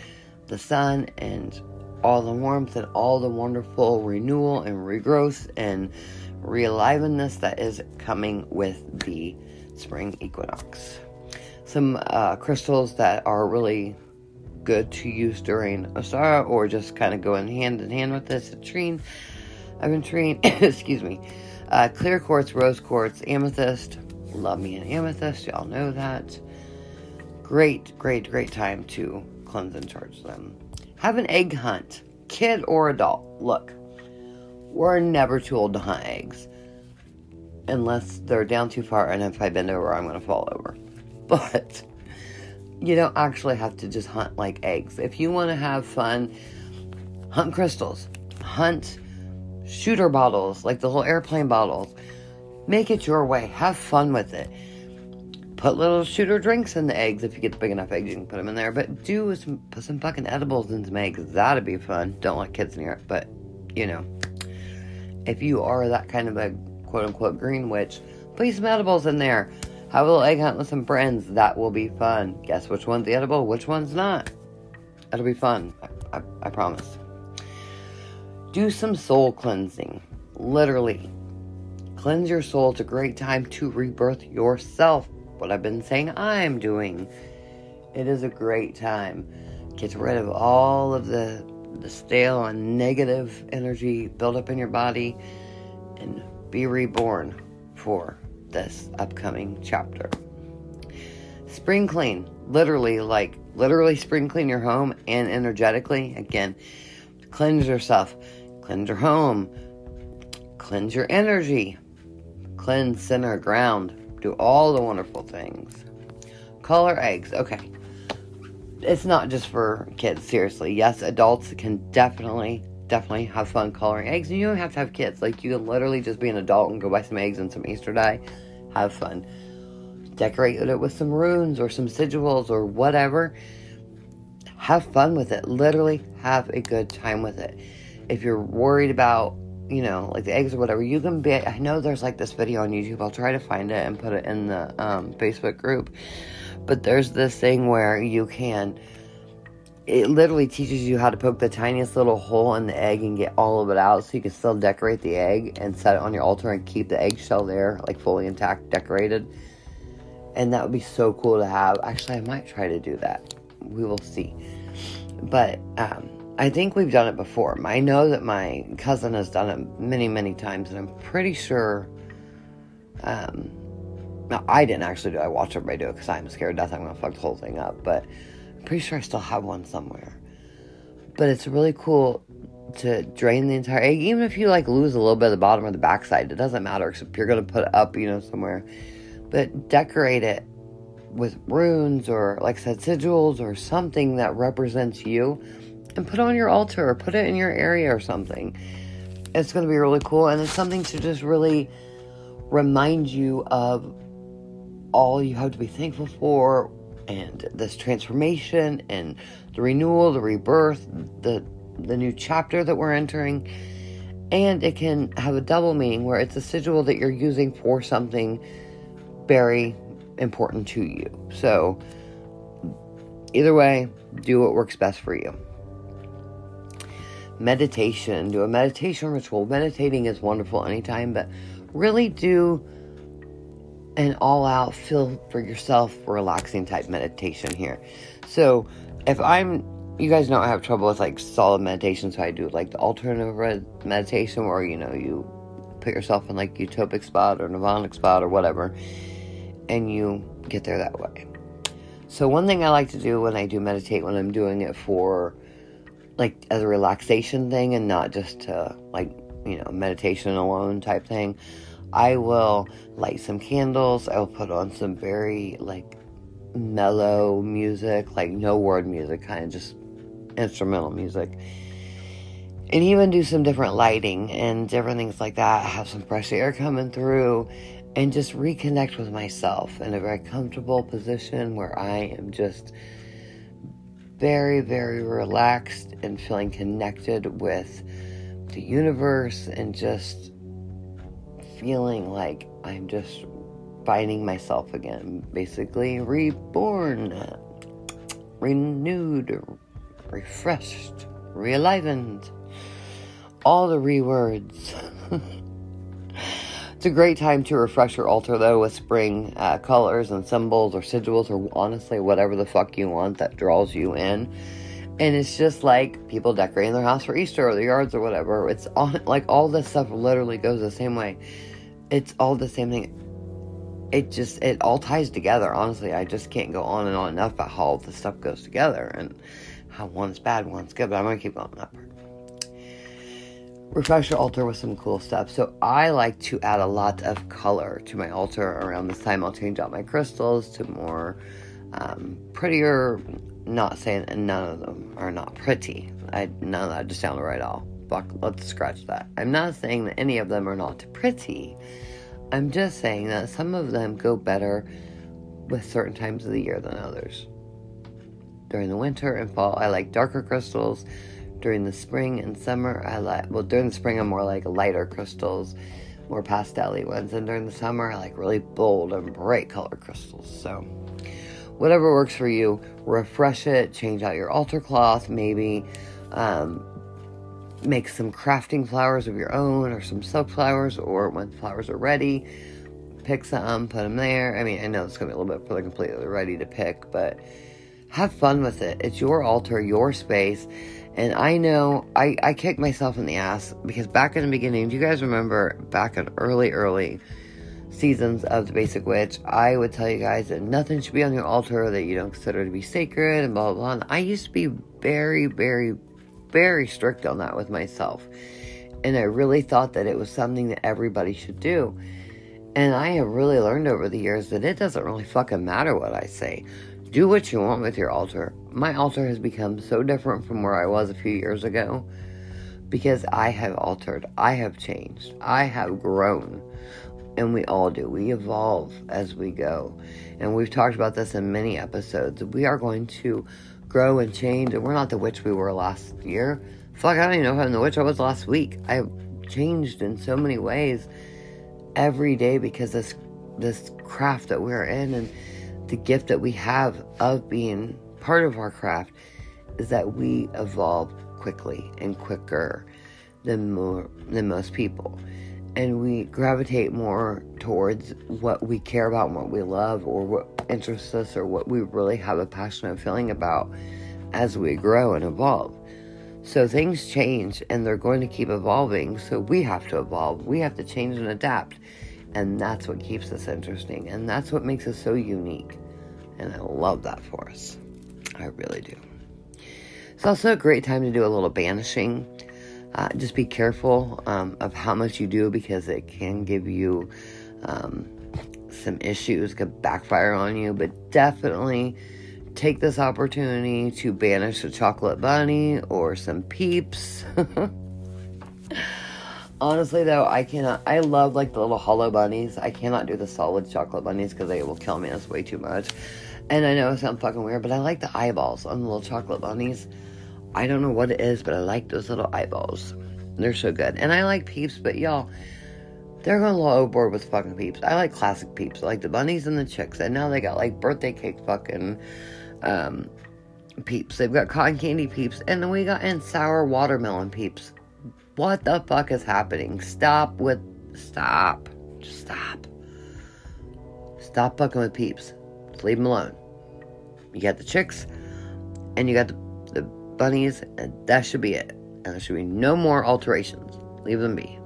the sun and all the warmth and all the wonderful renewal and regrowth and realiveness that is coming with the spring equinox some uh, crystals that are really good to use during Ostara or just kind of going hand in hand with this. Citrine, aventurine, [coughs] excuse me, uh, clear quartz, rose quartz, amethyst. Love me an amethyst, y'all know that. Great, great, great time to cleanse and charge them. Have an egg hunt, kid or adult. Look, we're never too old to hunt eggs unless they're down too far and if I bend over, I'm going to fall over. [laughs] but you don't actually have to just hunt like eggs. If you want to have fun, hunt crystals, hunt shooter bottles, like the little airplane bottles. Make it your way. Have fun with it. Put little shooter drinks in the eggs if you get the big enough eggs. You can put them in there. But do some put some fucking edibles in some eggs. That'd be fun. Don't let kids near it. But you know, if you are that kind of a quote unquote green witch, put some edibles in there. A little egg hunt with some friends. That will be fun. Guess which one's edible, which one's not. It'll be fun. I, I, I promise. Do some soul cleansing. Literally. Cleanse your soul. It's a great time to rebirth yourself. What I've been saying I'm doing. It is a great time. Get rid of all of the, the stale and negative energy built up in your body and be reborn for this upcoming chapter. Spring clean, literally, like literally spring clean your home and energetically. Again, cleanse yourself, cleanse your home, cleanse your energy, cleanse center ground, do all the wonderful things. Color eggs, okay. It's not just for kids, seriously. Yes, adults can definitely definitely have fun coloring eggs. And you don't have to have kids. Like, you can literally just be an adult and go buy some eggs and some Easter dye have fun. Decorate it with some runes or some sigils or whatever. have fun with it. Literally have a good time with it. If you're worried about, you know, like the eggs or whatever, you can be. I know there's like this video on YouTube. I'll try to find it and put it in the um, Facebook group. But there's this thing where you can. It literally teaches you how to poke the tiniest little hole in the egg and get all of it out so you can still decorate the egg and set it on your altar and keep the eggshell there, like fully intact, decorated. And that would be so cool to have. Actually, I might try to do that. We will see. But um, I think we've done it before. I know that my cousin has done it many, many times, and I'm pretty sure. Um, no, I didn't actually do it. I watched everybody do it because I'm scared to death I'm going to fuck the whole thing up. But pretty sure I still have one somewhere. But it's really cool to drain the entire egg, even if you like lose a little bit of the bottom or the backside. It doesn't matter except you're to put it up, you know, somewhere. But decorate it with runes or, like I said, sigils or something that represents you and put it on your altar or put it in your area or something. It's to be really cool and it's something to just really remind you of all you have to be thankful for and this transformation and the renewal, the rebirth, the the new chapter that we're entering. And it can have a double meaning where it's a sigil that you're using for something very important to you. So, either way, do what works best for you. Meditation, do a meditation ritual. Meditating is wonderful anytime, but really do an all out feel for yourself relaxing type meditation here. So, if I'm, you guys know I have trouble with like solid meditation, so I do like the alternative meditation where you know you put yourself in like utopic spot or nirvanic spot or whatever and you get there that way. So, one thing I like to do when I do meditate, when I'm doing it for like as a relaxation thing and not just to like, you know, meditation alone type thing, I will light some candles. I will put on some very like mellow music, like no word music, kind of just instrumental music. And even do some different lighting and different things like that. Have some fresh air coming through and just reconnect with myself in a very comfortable position where I am just very, very relaxed and feeling connected with the universe and just feeling like I'm just finding myself again. Basically, reborn, renewed, refreshed, realivened. All the re words. [laughs] It's a great time to refresh your altar though with spring uh, colors and symbols or sigils or honestly whatever the fuck you want that draws you in. And it's just like people decorating their house for Easter or their yards or whatever. It's on like all this stuff literally goes the same way. It's all the same thing. It just it all ties together. Honestly, I just can't go on and on enough about how all this stuff goes together and how one's bad, one's good. But I'm gonna keep on that part refresh your altar with some cool stuff. So I like to add a lot of color to my altar around this time. I'll change out my crystals to more um, prettier. Not saying none of them are not pretty. I none of that just sounded right off. Fuck, let's scratch that. I'm not saying that any of them are not pretty. I'm just saying that some of them go better with certain times of the year than others. During the winter and fall, I like darker crystals during the spring and summer, I like, well, during the spring, I'm more like lighter crystals, more pastel ones. And during the summer, I like really bold and bright color crystals. So, whatever works for you, refresh it, change out your altar cloth, maybe um, make some crafting flowers of your own or some silk flowers, or when flowers are ready, pick some, put them there. I mean, I know it's going to be a little bit completely ready to pick, but have fun with it. It's your altar, your space. And I know I, I kicked myself in the ass because back in the beginning, do you guys remember back in early, early seasons of the Basic Witch, I would tell you guys that nothing should be on your altar that you don't consider to be sacred and blah, blah, blah. And I used to be very, very, very strict on that with myself. And I really thought that it was something that everybody should do. And I have really learned over the years that it doesn't really fucking matter what I say. Do what you want with your altar. My altar has become so different from where I was a few years ago because I have altered, I have changed, I have grown. And we all do. We evolve as we go. And we've talked about this in many episodes. We are going to grow and change, and we're not the witch we were last year. Fuck, I don't even know how the witch I was last week. I changed in so many ways every day because this this craft that we're in and the gift that we have of being part of our craft is that we evolve quickly and quicker than more than most people and we gravitate more towards what we care about and what we love or what interests us or what we really have a passionate feeling about as we grow and evolve. So things change and they're going to keep evolving. So we have to evolve. We have to change and adapt. And that's what keeps us interesting. And that's what makes us so unique. And I love that for us. I really do. It's also a great time to do a little banishing uh, just be careful um, of how much you do because it can give you um, some issues, could backfire on you. But definitely take this opportunity to banish a chocolate bunny or some peeps. [laughs] Honestly, though, I cannot. I love like the little hollow bunnies. I cannot do the solid chocolate bunnies because they will kill me. That's way too much. And I know it sounds fucking weird, but I like the eyeballs on the little chocolate bunnies. I don't know what it is, but I like those little eyeballs. They're so good. And I like peeps, but y'all, they're going a little overboard with fucking peeps. I like classic peeps, I like the bunnies and the chicks. And now they got like birthday cake fucking um, peeps. They've got cotton candy peeps. And then we got in sour watermelon peeps. What the fuck is happening? Stop with. Stop. Just stop. Stop fucking with peeps. Just leave them alone. You got the chicks, and you got the bunnies, and that should be it. And there should be no more alterations. Leave them be.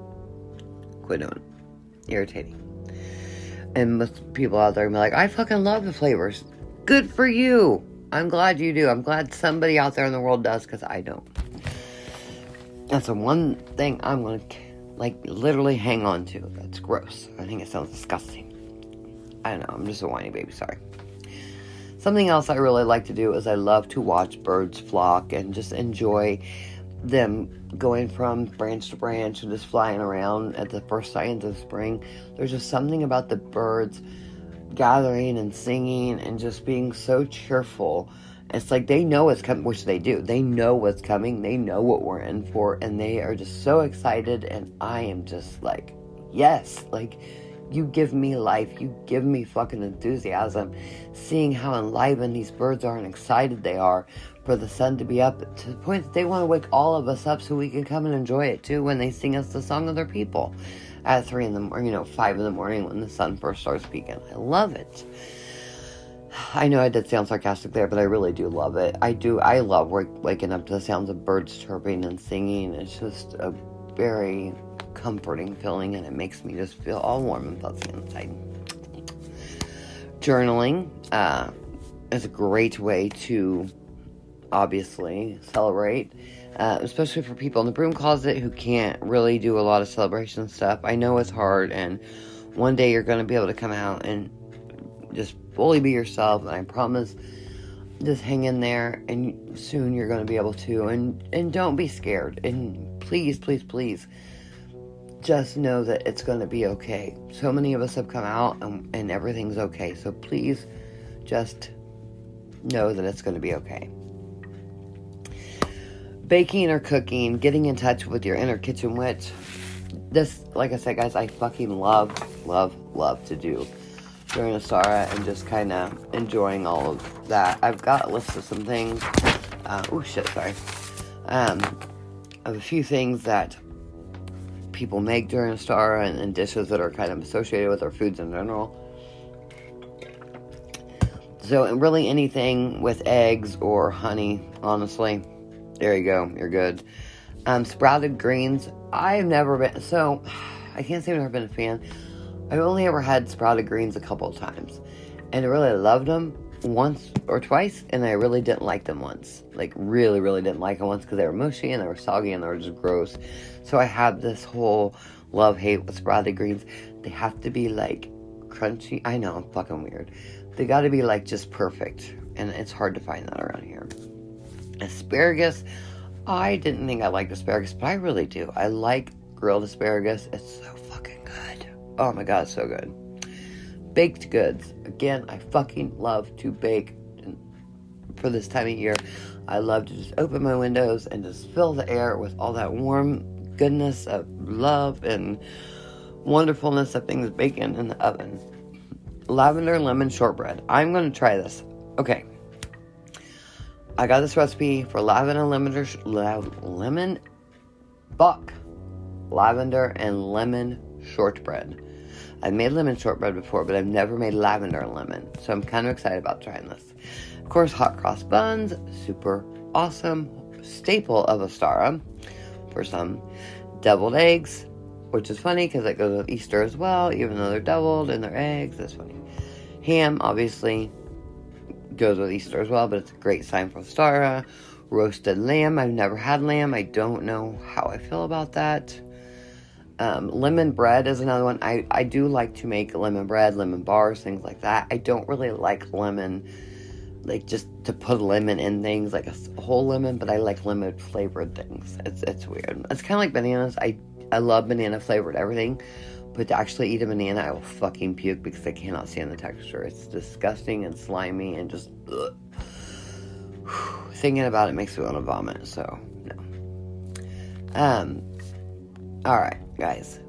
Quit doing it. Irritating. And most people out there be like, I fucking love the flavors. Good for you. I'm glad you do. I'm glad somebody out there in the world does because I don't. That's the one thing I'm going to, like, literally hang on to. That's gross. I think it sounds disgusting. I don't know. I'm just a whiny baby. Sorry. Something else I really like to do is I love to watch birds flock and just enjoy them going from branch to branch and just flying around at the first signs of spring. There's just something about the birds gathering and singing and just being so cheerful. It's like they know what's coming, which they do. They know what's coming. They know what we're in for, and they are just so excited. And I am just like, yes, like you give me life. You give me fucking enthusiasm. Seeing how enlivened these birds are and excited they are for the sun to be up to the point that they want to wake all of us up so we can come and enjoy it too when they sing us the song of their people at three in the morning, you know, five in the morning when the sun first starts peeking. I love it. I know I did sound sarcastic there, but I really do love it. I do. I love waking up to the sounds of birds chirping and singing. It's just a very comforting feeling and it makes me just feel all warm and fuzzy inside. Journaling uh, is a great way to obviously celebrate, uh, especially for people in the broom closet who can't really do a lot of celebration stuff. I know it's hard, and one day you're going to be able to come out and just fully be yourself, and I promise just hang in there and soon you're going to be able to and and don't be scared and please please please just know that it's going to be okay. So many of us have come out and, and everything's okay. So please just know that it's going to be okay. Baking or cooking, getting in touch with your inner kitchen witch. This, like I said, guys, I fucking love, love, love to do during Ostara and just kind of enjoying all of that. I've got a list of some things. Uh, oh shit, sorry. Um, of a few things that people make during Ostara and, and dishes that are kind of associated with our foods in general. So, and really anything with eggs or honey, honestly, there you go, you're good. Um, sprouted greens, I've never been, so, I can't say I've never been a fan. I've only ever had sprouted greens a couple of times, and I really loved them once or twice, and I really didn't like them once. Like, really, really didn't like them once because they were mushy and they were soggy and they were just gross. So I have this whole love hate with sprouted greens. They have to be like crunchy. I know, I'm fucking weird. They gotta be like just perfect. And it's hard to find that around here. Asparagus. I didn't think I liked asparagus, but I really do. I like grilled asparagus. It's so fucking good. Oh my god, so good. Baked goods. Again, I fucking love to bake for this time of year. I love to just open my windows and just fill the air with all that warm goodness of love and wonderfulness of things baking in the oven. Lavender lemon shortbread. I'm going to try this. Okay. I got this recipe for lavender lemon lemon buck lavender and lemon shortbread. I've made lemon shortbread before, but I've never made lavender and lemon, so I'm kind of excited about trying this. Of course, hot cross buns, super awesome staple of Ostara for some. Deviled eggs, which is funny because it goes with Easter as well, even though they're deviled and they're eggs. That's funny. Ham, obviously, goes with Easter as well, but it's a great sign for Ostara. Roasted lamb. I've never had lamb. I don't know how I feel about that. Um, lemon bread is another one. I, I do like to make lemon bread, lemon bars, things like that. I don't really like lemon, like just to put lemon in things, like a whole lemon, but I like lemon flavored things. It's it's weird. It's kind of like bananas. I I love banana flavored everything, but to actually eat a banana, I will fucking puke because I cannot stand the texture. It's disgusting and slimy and just. Ugh. [sighs] Thinking about it makes me want to vomit. So no. Um. All right guys,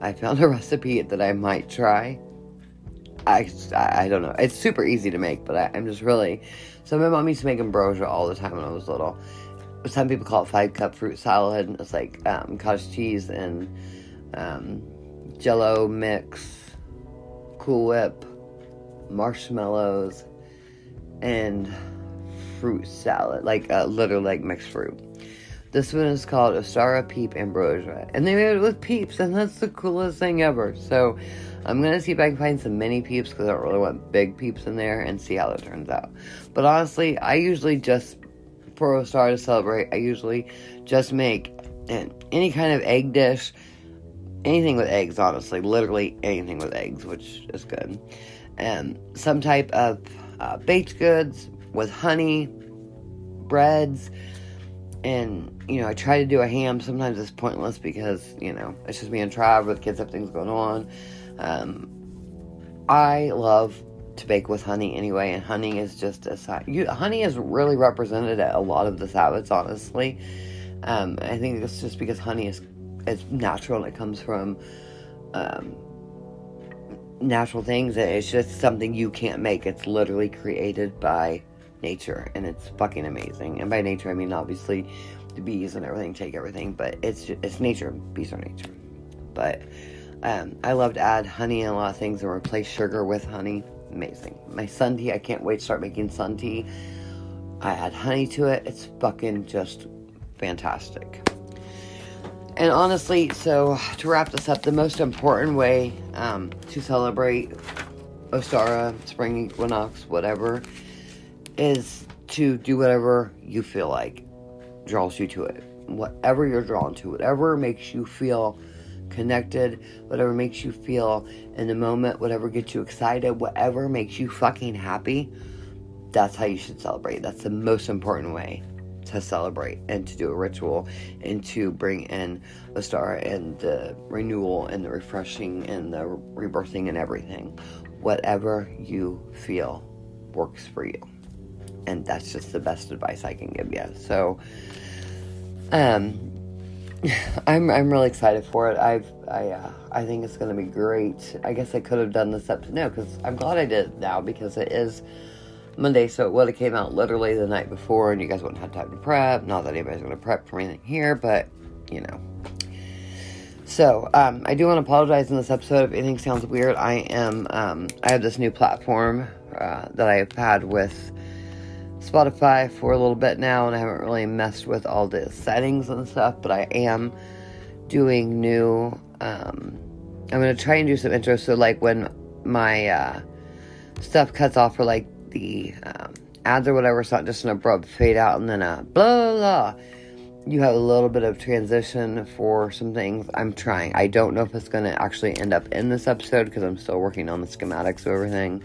I found a recipe that I might try. I, I, don't know. It's super easy to make, but I, am just really. So my mom used to make ambrosia all the time when I was little. Some people call it five cup fruit salad. It's like um, cottage cheese and um, jello mix, Cool Whip, marshmallows, and fruit salad. Like uh, literally like mixed fruit. This one is called Ostara Peep Ambrosia. And they made it with peeps, and that's the coolest thing ever. So I'm to see if I can find some mini peeps because I don't really want big peeps in there and see how it turns out. But honestly, I usually just, for Ostara to celebrate, I usually just make an, any kind of egg dish. Anything with eggs, honestly. Literally anything with eggs, which is good. And some type of uh, baked goods with honey, breads, and you know, I try to do a ham. Sometimes it's pointless because you know it's just me and Trav with kids have things going on. Um, I love to bake with honey anyway, and honey is just a you, honey is really represented at a lot of the Sabbats. Honestly, um, I think it's just because honey is is natural and it comes from um, natural things. It's just something you can't make. It's literally created by nature, and it's fucking amazing. And by nature, I mean obviously the bees and everything take everything, but it's just, it's nature. Bees are nature. But um, I love to add honey and a lot of things and replace sugar with honey. Amazing. My sun tea, I can't wait to start making sun tea. I add honey to it. It's fucking just fantastic. And honestly, so to wrap this up, the most important way um, to celebrate Ostara, spring equinox, whatever, is to do whatever you feel like draws you to it. Whatever you're drawn to, whatever makes you feel connected, whatever makes you feel in the moment, whatever gets you excited, whatever makes you fucking happy, that's how you should celebrate. That's the most important way to celebrate and to do a ritual and to bring in the star and the renewal and the refreshing and the rebirthing and everything. Whatever you feel works for you and that's just the best advice I can give you. So, um, [sighs] I'm I'm really excited for it. I've I uh, I think it's gonna be great. I guess I could have done this up to now because I'm glad I did it now because it is Monday, so it would have came out literally the night before, and you guys wouldn't have time to prep. Not that anybody's gonna prep for anything here, but you know. So, um, I do want to apologize in this episode if anything sounds weird. I am, um, I have this new platform uh, that I've had with Spotify for a little bit now, and I haven't really messed with all the settings and stuff, but I am doing new. Um, I'm gonna try and do some intros. So, like when my uh, stuff cuts off for like the um, ads or whatever, it's not just an abrupt fade out and then a blah blah blah. You have a little bit of transition for some things. I'm trying. I don't know if it's gonna actually end up in this episode because I'm still working on the schematics of everything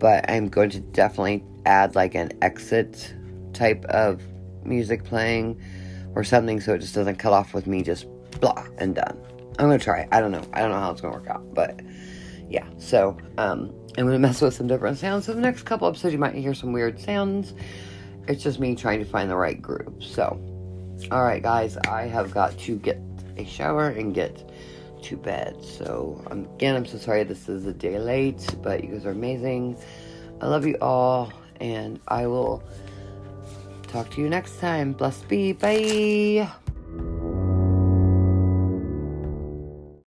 but I'm going to definitely add like an exit type of music playing or something so it just doesn't cut off with me just blah and done. I'm gonna try. I don't know. I don't know how it's gonna work out, but yeah. So um, I'm to mess with some different sounds. So the next couple episodes, you might hear some weird sounds. It's just me trying to find the right group. So, all right, guys, I have got to get a shower and get to bed. So, um, again, I'm so sorry this is a day late, but you guys are amazing. I love you all, and I will talk to you next time. Blessed be. Bye.